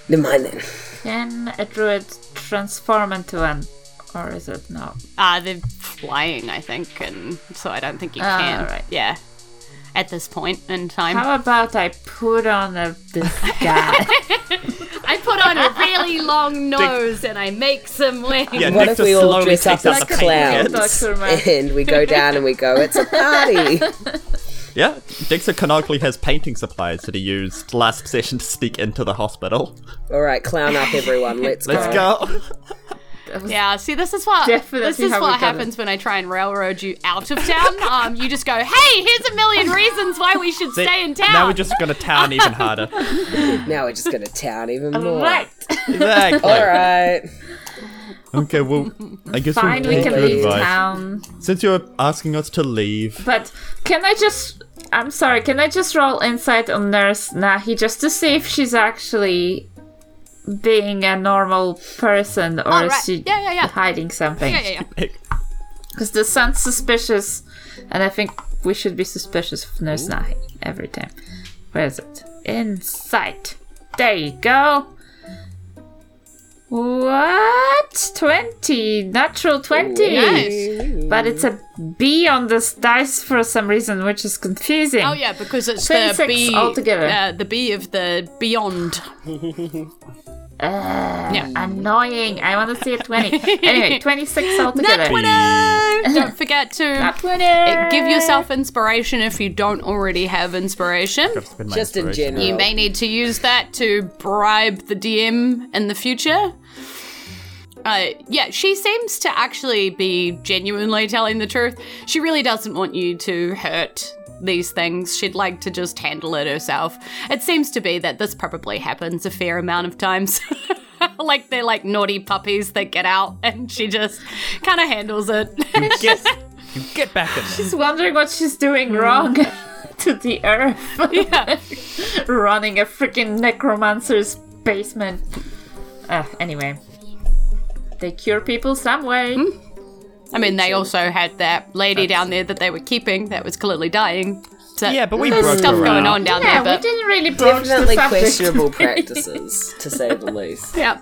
Never mind then.
Can a druid transform into one, or is it not?
Uh, they're flying, I think, and so I don't think you
Ah,
can.
right.
Yeah. At this point in time.
How about I put on a this guy?
I put on a really long nose and I make some wings.
Yeah,
What
Nick
if we all dress up as
the paint
clowns and we go down and we go, it's a party.
Yeah, Dixon canonically has painting supplies that he used last session to sneak into the hospital.
all right, clown up everyone. Let's,
Let's go.
Yeah, see, this is what
Definitely
this is
how we
what
got
happens when I try and railroad you out of town. Um, you just go, "Hey, here's a million reasons why we should
See,
stay in town."
Now we're just gonna town even harder.
Now we're just going to town even more.
right.
Exactly.
All right.
Okay, well, I guess
Fine,
we'll
we
take
can
your
leave
advice.
town.
Since you're asking us to leave,
But can I just? I'm sorry. Can I just roll insight on Nurse Nahi just to see if she's actually being a normal person or
Oh,
is she
Yeah, yeah, yeah.
hiding something?
yeah, yeah, yeah.
Because this sounds suspicious, and I think we should be suspicious of Nurse Nahi every time. Where is it? Insight. There you go. What? 20. Natural 20.
Nice.
But it's a B on this dice for some reason, which is confusing.
Oh yeah, because it's the B
altogether.
Uh, the B of the beyond. yeah.
Annoying. I want to see a 20. anyway, 26 altogether.
Nat 20! Don't forget to
Nat 20.
uh, give yourself inspiration if you don't already have inspiration.
It's been my
Just in general.
You may need to use that to bribe the DM in the future. Uh, yeah, she seems to actually be genuinely telling the truth. She really doesn't want you to hurt these things. She'd like to just handle it herself. It seems to be that this probably happens a fair amount of times. like they're like naughty puppies that get out and she just kind of handles it.
Get, you get back in there.
Just wondering what she's doing wrong to the earth.
yeah.
Running a freaking necromancer's basement. Uh, anyway. They cure people some way. Hmm.
I mean, they also had that lady down there that they were keeping that was clearly dying. So
Yeah, but we
there's
broke
stuff
her
going on down
Yeah,
there.
Yeah,
we
didn't really broach
Definitely
the subject.
questionable practices, to say the least.
yeah.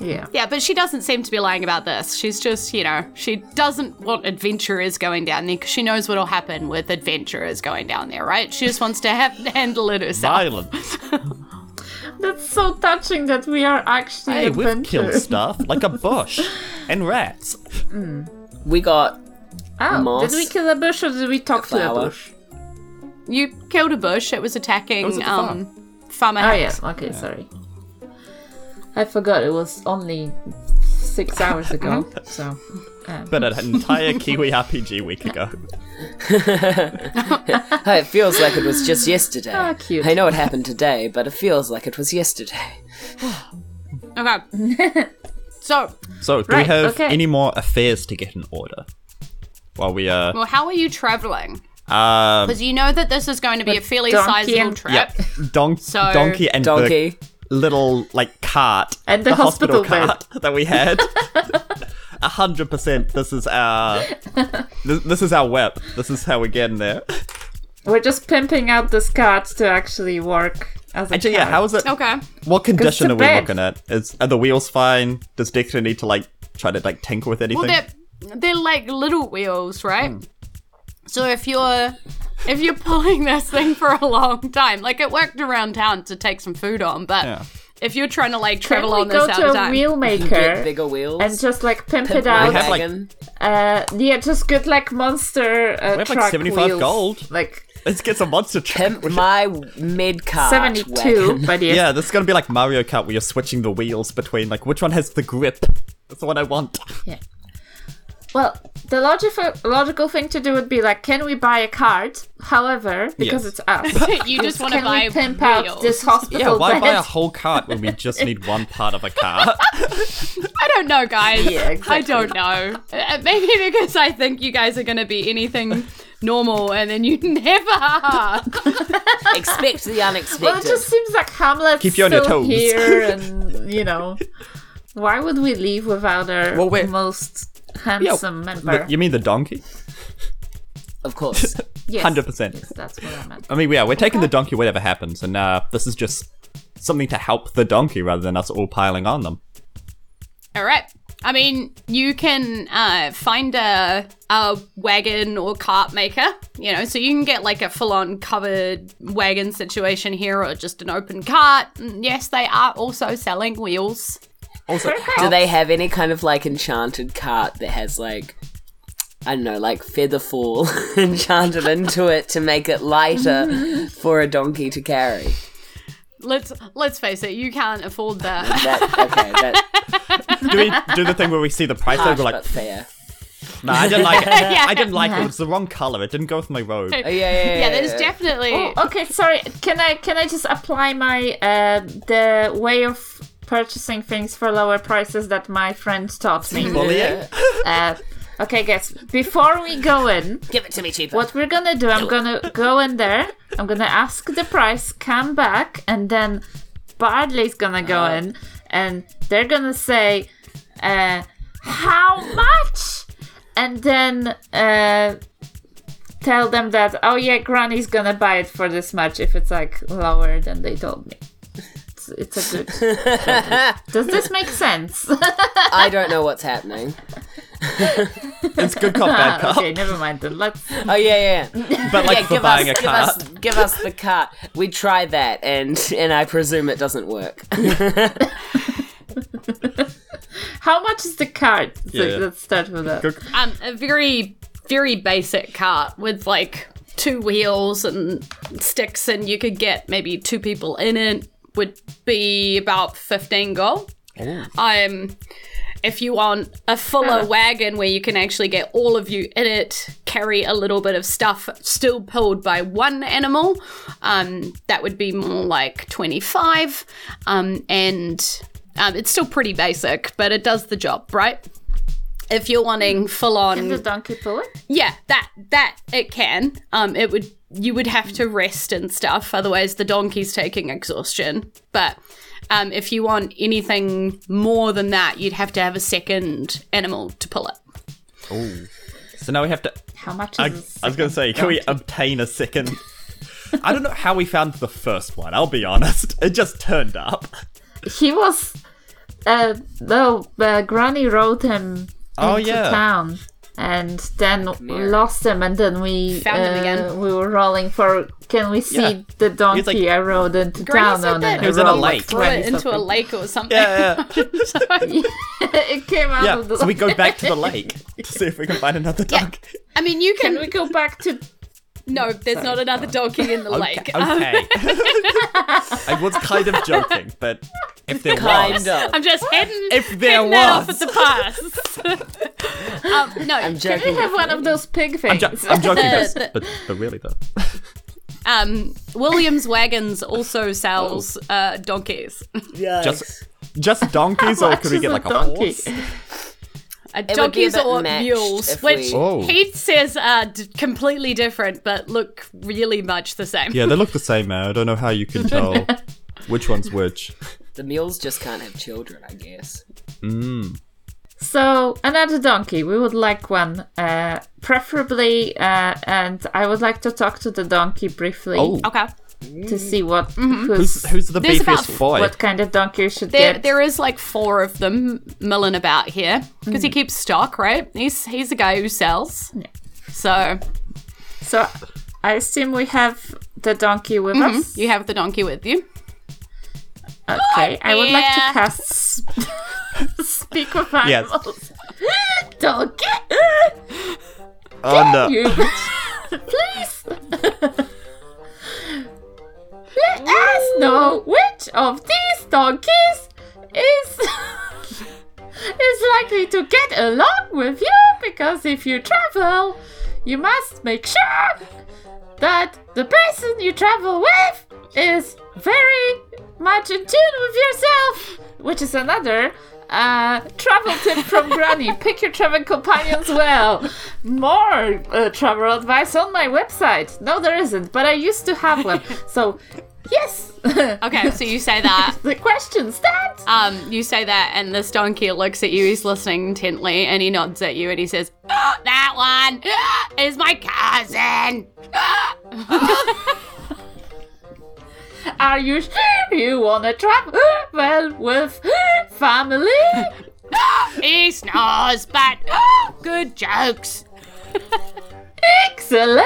Yeah.
Yeah, but she doesn't seem to be lying about this. She's just, you know, she doesn't want adventurers going down there because she knows what'll happen with adventurers going down there, right? She just wants to have handle it herself.
Violence.
That's so touching that we are actually
Hey, we've killed stuff like a bush and rats.
We got
Oh,
Moss.
did we kill a bush or did we talk to a bush?
You killed a bush. It was attacking it
was at the
um, Farmer
Oh,
Hicks.
yeah. Okay, sorry. I forgot it was only six hours ago. so, um,
But an entire Kiwi RPG week ago.
It feels like it was just yesterday.
Ah, cute.
I know it happened today, but it feels like it was yesterday.
Okay. so,
So, do
Right,
we have
okay.
any more affairs to get in order? While we are.
well, how are you traveling?
um
Because you know that this is going to be a fairly
donkey
sizable
and-
trip.
yep, don-
So-
donkey and
Donkey.
the little like cart
And the hospital bed.
cart that we had. A hundred percent. This is our. This, this is our whip. This is how we get in there.
we're just pimping out this cart to actually work as a
Actually, yeah.
cart.
How is it?
Okay.
What condition are we
bed.
looking at? Is are the wheels fine? Does Dexter need to like try to like tinker with anything?
Well, they're they're like little wheels, right?
Hmm.
So if you're if you're pulling this thing for a long time, like it worked around town to take some food on, but
Yeah.
if you're trying to like
Can
travel
we
on this
go
out
to
of
a
time,
wheel
Get
maker
bigger wheels.
and just like pimp,
Pimp
it
my
out?
have, like-
Uh, yeah, just good like monster uh,
We have, like,
truck
75
wheels.
gold.
Like
Let's get some monster truck.
Pimp my mid cart.
72,
wagon.
but yes.
Yeah, this is gonna be like Mario Kart where you're switching the wheels between like which one has the grip. That's the one I want.
Yeah. Well, the logical logical thing to do would be like, can we buy a cart? However, because
Yes.
it's us,
You just want to
can
buy
we pimp out this hospital
Yeah, why
bed?
buy a whole cart when we just need one part of a cart?
I don't know, guys.
Yeah, exactly.
I don't know. Uh, maybe because I think you guys are going to be anything normal, and then you never are.
Expect the unexpected.
Well, it just seems like Hamlet's
Keep you on your
still
toes.
here, and you know, why would we leave without our
Well,
most handsome member?
The- you mean the donkey?
of course.
yes,
Hundred percent.
yes, that's what I meant.
I mean, yeah, we're taking the donkey whatever happens, and uh, this is just something to help the donkey rather than us all piling on them.
All right. I mean, you can uh, find a, a wagon or cart maker, you know, so you can get like a full on covered wagon situation here or just an open cart. And yes, they are also selling wheels.
Also,
Do they have any kind of like enchanted cart that has like I don't know, like feather fall enchanted into it to make it lighter for a donkey to carry?
Let's let's face it, you can't afford that.
That okay, that
do we do the thing where we see the price tag?
harsh
We're
but
like,
fair.
nah, I didn't like it.
Yeah.
I didn't like it. It was the wrong color. It didn't go with my robe.
Oh, yeah, yeah, yeah.
yeah, there's
yeah.
definitely.
Oh, okay, sorry. Can I can I just apply my uh the way of purchasing things for lower prices that my friend taught me?
Bullying?
uh, okay, guys. Before we go in,
Give it to me cheaper.
what we're gonna do? I'm gonna go in there. I'm gonna ask the price, come back, and then Bardley's gonna go
Uh-huh.
in, and they're gonna say, uh, "How much?" And then uh, tell them that, "Oh yeah, Granny's gonna buy it for this much if it's like lower than they told me." It's, it's a good. Does this make sense?
I don't know what's happening.
It's good cop, bad cop.
okay, never mind. Then let's.
Oh yeah, yeah.
But like
yeah,
for
give
buying
us,
a
give
cart.
us, give us the cart. We tried that, and and I presume it doesn't work.
How much is the cart? So
Yeah.
let's start with that.
Um, a very, very basic cart with like two wheels and sticks, and you could get maybe two people in it. Would be about fifteen gold. Um, if you want a fuller wagon where you can actually get all of you in it, carry a little bit of stuff still pulled by one animal, um, that would be more like 25. Um, and um, it's still pretty basic, but it does the job, right? If you're wanting full on
Can the donkey pull it?
yeah, that that it can. Um, it would you would have to rest and stuff, otherwise the donkey's taking exhaustion. But um, if you want anything more than that, you'd have to have a second animal to pull it.
Oh, so now we have to.
How much
I,
is
I was going to say, can we obtain a second? I don't know how we found the first one. I'll be honest. It just turned up.
He was. Uh, no, uh, Granny rode him
Oh,
into
yeah.
town, and then we lost him, and then we
Found him
uh,
again.
We were rolling for. Can we see
Yeah.
the donkey
like-
I rode into
Granny
town on?
that
and
He was in a
rolled like
lake.
Throw
20
it into a lake or something.
Yeah, yeah.
it came out
yeah.
of the.
So we go back to the lake to see if we can find another donkey. Yeah.
I mean, you can.
Can we go back to?
No, there's not another donkey in the lake.
Okay. okay. I was kind of joking, but if there was,
of.
I'm just heading,
If there
heading that off
was.
at the pass. um, no,
I'm
Can we have one of those pig things?
I'm, jo- I'm joking,
The-
but, but but really though.
um, Williams Wagons also sells uh, donkeys.
Just just donkeys, or could we get like a
donkey?
horse?
Uh,
would be a
donkeys
bit
or mules,
if
which
we-
Oh.
he says are d- completely different, but look really much the same.
Yeah, they look the same, man. I don't know how you can tell which one's which.
The mules just can't have children, I guess.
So another donkey. We would like one, uh, preferably, uh, and I would like to talk to the donkey briefly
Oh,
Okay.
To see what mm-hmm.
who's
who's,
who's the
There's about
beefiest boy?
what kind of donkey you should
There,
get.
there is like four of them milling about here because he mm. keeps stock, right? He's he's the guy who sells. So
So I assume we have the donkey with mm-hmm. us.
you have the donkey with you.
Okay, I would like to
yeah.
cast speak with
Yes.
animals. donkey,
Oh no!
you please let us know which of these donkeys is is likely to get along with you because if you travel, you must make sure that the person you travel with is very much in tune with yourself, which is another uh, travel tip from Granny. Pick your travel companions well. More uh, travel advice on my website. No, there isn't, but I used to have one. So, yes.
Okay, so you say that.
the question stands.
Um, you say that, and this donkey looks at you. He's listening intently, and he nods at you, and he says, "Oh, "That one ah, is my cousin."
Are you sure you wanna travel well with family?
Ah, he snores, but good jokes.
Excellent.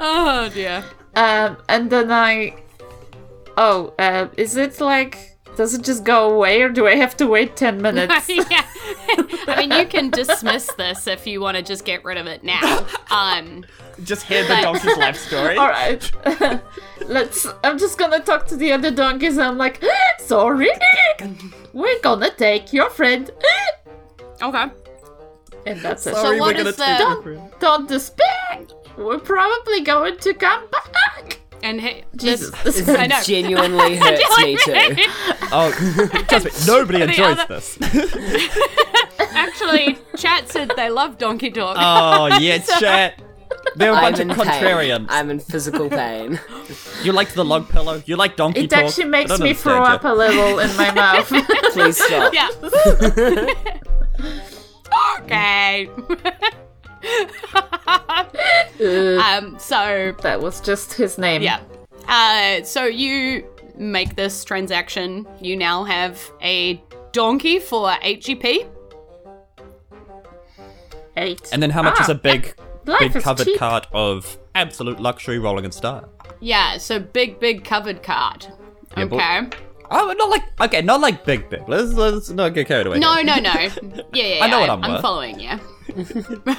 Oh dear.
Um, and then I. Oh, uh, is it like? Does it just go away, or do I have to wait ten minutes?
yeah. I mean, you can dismiss this if you want to just get rid of it now. Um,
Just hear the donkey's life story.
All right. Let's. I'm just gonna talk to the other donkeys. I'm like, sorry, we're gonna take your friend,
okay.
and that's it.
Sorry,
so what
we're gonna
is
take
the-
your friend.
Don't despair. We're probably going to come back.
And he,
Jesus,
this,
this
is I know.
Genuinely hurts me too.
Oh, trust me, nobody enjoys
other-
this.
Actually, chat said they love donkey talk.
Oh, yeah, chat. They're a
I'm
bunch
in
of
pain.
contrarians.
I'm in physical pain.
You like the log pillow? You like donkey Dog?
It
talk?
actually makes me throw
understand
up a little in my mouth.
Please stop.
yeah. okay. Um. So
that was just his name.
yeah. Uh. So you make this transaction. You now have a donkey for HEP.
Eight.
And then how much
Ah,
is a big,
life
big covered
cheap.
cart of absolute luxury rolling in style?
Yeah. So big, big covered cart.
Yeah, but-
Okay.
Oh, not like okay, not like big, big. Let's let's not get carried away.
No,
here.
no, no. Yeah, yeah.
I know
yeah,
what I'm worth.
following you.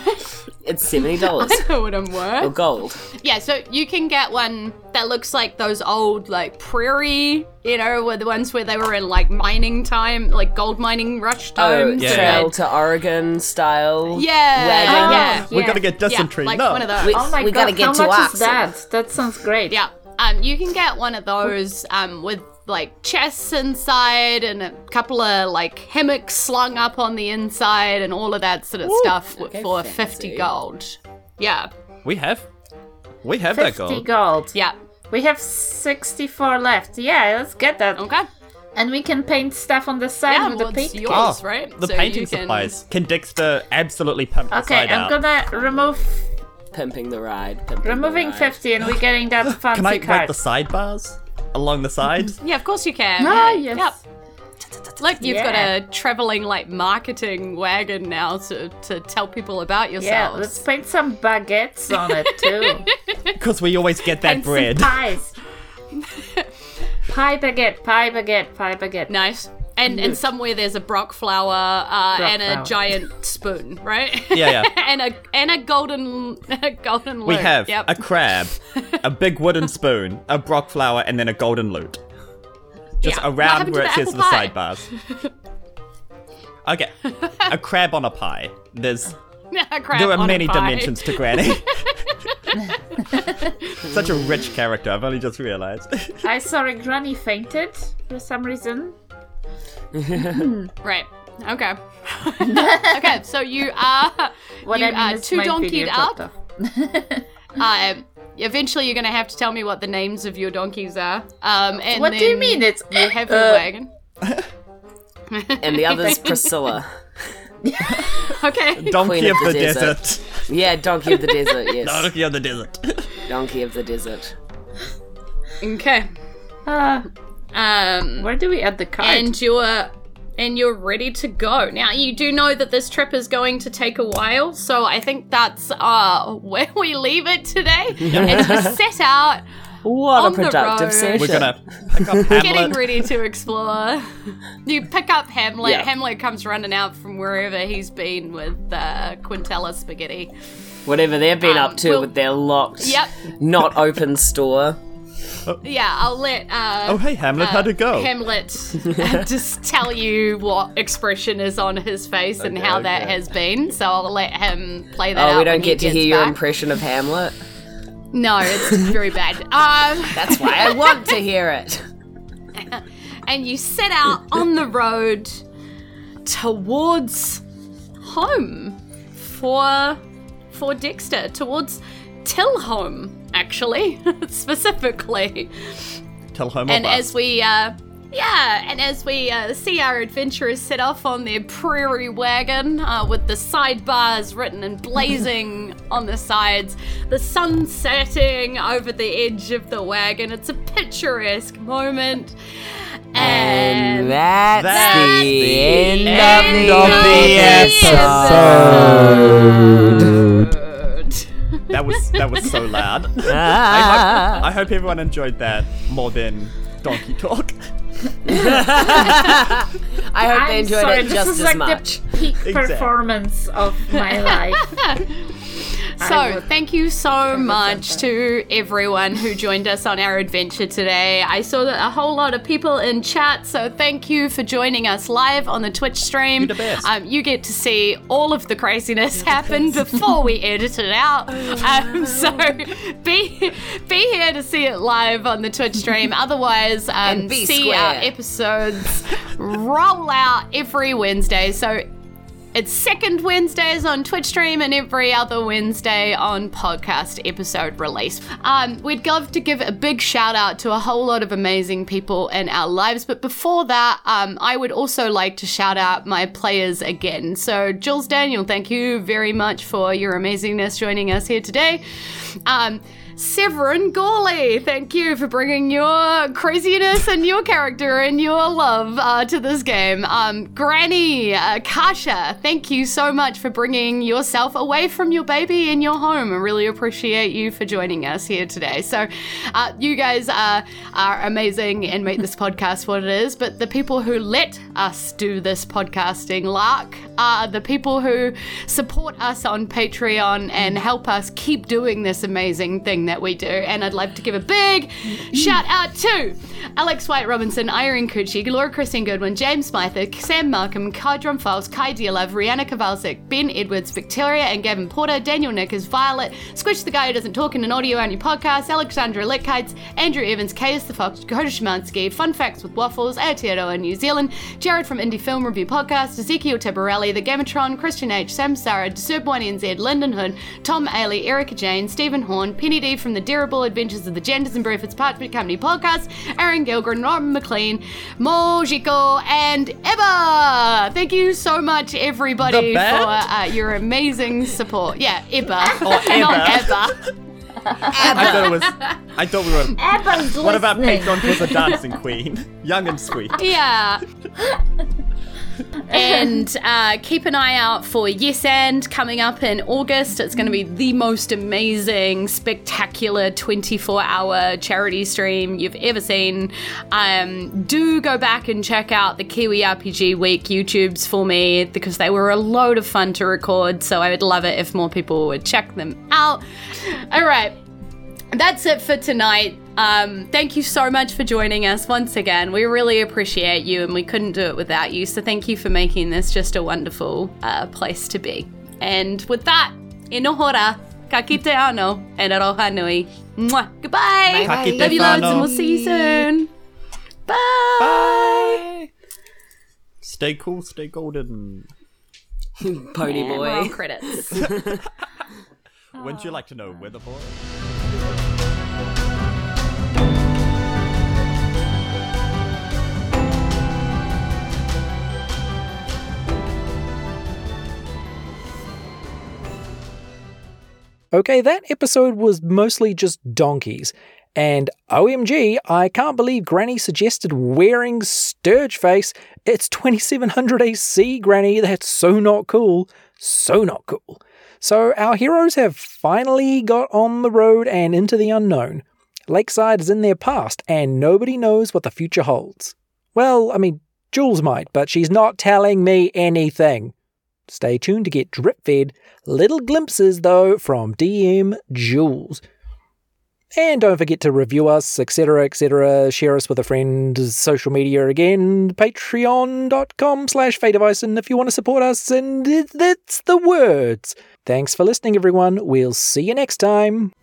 It's seventy dollars
I know what I'm worth.
or gold.
Yeah, so you can get one that looks like those old like prairie, you know, were the ones where they were in like mining time, like gold mining rush
Oh,
times.
Yeah.
trail to Oregon style.
Yeah,
wagon.
Oh,
yeah.
We're
yeah.
gonna get
Yeah,
dysentery.
like
no.
one of those.
We-
Oh my
We
god,
gotta get
how
to
much
Oxen.
is that? That sounds great.
Yeah. Um, you can get one of those um, with like chests inside and a couple of like hammocks slung up on the inside and all of that sort of stuff w- for 50 gold. Yeah.
We have, we have that gold.
50
gold.
gold.
Yeah.
We have 64 left. Yeah, let's get that.
Okay.
And we can paint stuff on the side
Yeah,
with
well,
the paint.
yours,
Oh,
right?
the
So
painting
can-
supplies. Can Dexter absolutely pump the
Okay,
side
I'm
out?
gonna remove
Pimping the ride. Pimping
removing
the ride.
50 and we're getting that fancy
Can I write
card.
the sidebars along the sides?
Yeah, of course you can.
Ah,
Yeah.
yes.
Yep. Look, you've
Yeah.
got a traveling like marketing wagon now to, to tell people about
Yeah, let's paint some baguettes on it too.
Because we always get that
and
bread.
some pies. pie baguette, pie baguette, pie baguette.
nice. And and somewhere there's a brock flower uh,
Brock
and a
flower.
giant spoon, right?
Yeah, yeah.
and a and a golden a golden
We have
yep.
a crab, a big wooden spoon, a brock flower, and then a golden lute. Just
Yeah.
Around where it
the
says the sidebars. Okay, a crab on a pie. There's
a crab
there are
on a
many
pie.
dimensions to Granny. Such a rich character. I've only just realized.
I saw a granny fainted for some reason.
Right. Okay. okay. So you are
What
you
I mean
are
is
two
my
donkeyed up. Uh, eventually, you're going to have to tell me what the names of your donkeys are. Um, and
What do you mean? It's
You have your
uh,
wagon.
And the other's Priscilla.
Okay.
Donkey
Queen
of
of
the,
the
desert.
desert. Yeah, Donkey of the Desert, yes.
Donkey of the desert.
Donkey of the Desert.
okay.
Uh,
Um,
where do we add the card?
and you're and you're ready to go. Now you do know that this trip is going to take a while, so I think that's uh where we leave it today. As you set out,
What
On
a
the
productive
road.
session.
We're gonna pick up
getting ready to explore. You pick up Hamlet.
Yeah.
Hamlet comes running out from wherever he's been with uh, Quintella spaghetti.
Whatever they've been
Um,
up to
we'll-
with their locked,
Yep.
not open store.
yeah, I'll let. Uh,
Oh, hey, Hamlet, how'd it go?
Hamlet just tell you what expression is on his face and
Okay,
how that has been. So I'll let him play that out.
Oh, we don't
he
get to
gets
hear your impression of Hamlet.
No, it's very bad. Um,
That's why I want to hear it.
and you set out on the road towards home for for Dexter, towards Tilhome, actually, specifically.
Tell home
And
of
as we, uh, yeah, and as we uh, see our adventurers set off on their prairie wagon uh, with the sidebars written and blazing on the sides, the sun setting over the edge of the wagon. It's a picturesque moment. And,
that's,
That's
the,
the
end,
end
of the episode.
That was that was so loud. I,
Ah.
hope, I hope everyone enjoyed that more than donkey talk.
I hope they
I'm
enjoyed
sorry,
it
this
just
is
as
like
much.
the peak
Exactly.
performance of my life.
So, thank you so much to everyone who joined us on our adventure today. I saw that a whole lot of people in chat, so thank you for joining us live on the Twitch stream.
You're the best.
Um, you get to see all of the craziness happen before we edit it out. Um, so, be be here to see it live on the Twitch stream. Otherwise, um, see our episodes roll out every Wednesday. So it's second Wednesdays on Twitch stream and every other Wednesday on podcast episode release. Um, we'd love to give a big shout out to a whole lot of amazing people in our lives, but before that, um, I would also like to shout out my players again. So, Jules Daniel, thank you very much for your amazingness joining us here today. Um, Severin Gawley, thank you for bringing your craziness and your character and your love uh, to this game. Um, Granny, uh, Kasha, thank you so much for bringing yourself away from your baby in your home. I really appreciate you for joining us here today. So, uh, you guys are, are amazing and make this podcast what it is, but the people who let us do this podcasting lark are the people who support us on Patreon and help us keep doing this amazing thing that we do. And I'd like to give a big shout out to Alex White Robinson, Irene Cucci, Laura Christine Goodwin, James Smyther, Sam Malcolm, Kai Drum Files, Kai Dearlove, Rihanna Kavalsik, Ben Edwards, Victoria and Gavin Porter, Daniel Nickers, Violet, Squish the Guy Who Doesn't Talk in an Audio Only Podcast, Alexandra Litkites, Andrew Evans, Caius the Fox, Dakota Shemansky, Fun Facts with Waffles, Aotearoa New Zealand, Jared from Indie Film Review Podcast, Ezekiel Tabarelli, The Gamatron, Christian H, Sam Sarah, Disturb1 NZ, Lyndon Hood, Tom Ailey, Erica Jane, Stephen Horn, Penny D from the Durable Adventures of the Genders and Breakfast Parchment Company Podcast, Aaron Gilgren, Robin McLean, Mojiko, and Eba! Thank you so much, everybody, for uh, your amazing support. Yeah, Eba.
Oh,
Not
Eba.
Eba.
I thought it was. I thought we were.
Ebba's
What about
listening.
Patron was a dancing queen? Young and sweet.
Yeah. And uh, keep an eye out for Yes and coming up in August. It's going to be the most amazing, spectacular 24 hour charity stream you've ever seen. Um, do go back and check out the Kiwi RPG Week YouTubes for me because they were a load of fun to record. So I would love it if more people would check them out. All right that's it for tonight. Um, thank you so much for joining us once again. We really appreciate you, and we couldn't do it without you. So thank you for making this just a wonderful uh, place to be. And with that, inohora, ka kite ano, and aroha nui. Mwah. Goodbye.
Bye-bye.
Love you loads, and we'll see you soon. Bye.
Bye. Stay cool, stay golden.
Pony
And
boy.
credits.
Wouldn't you like to know Weather Boy?
Okay, that episode was mostly just donkeys. And OMG, I can't believe Granny suggested wearing Stirge Face. It's 2700 AC, Granny. That's so not cool. So not cool. So our heroes have finally got on the road and into the unknown. Lakeside is in their past, and nobody knows what the future holds. Well, I mean, Jules might, but she's not telling me anything. Stay tuned to get drip fed little glimpses, though, from DM Jules. And don't forget to review us, etc., etc. Share us with a friend, social media again, patreon.com slash of if you want to support us, and that's the words. Thanks for listening, everyone. We'll see you next time.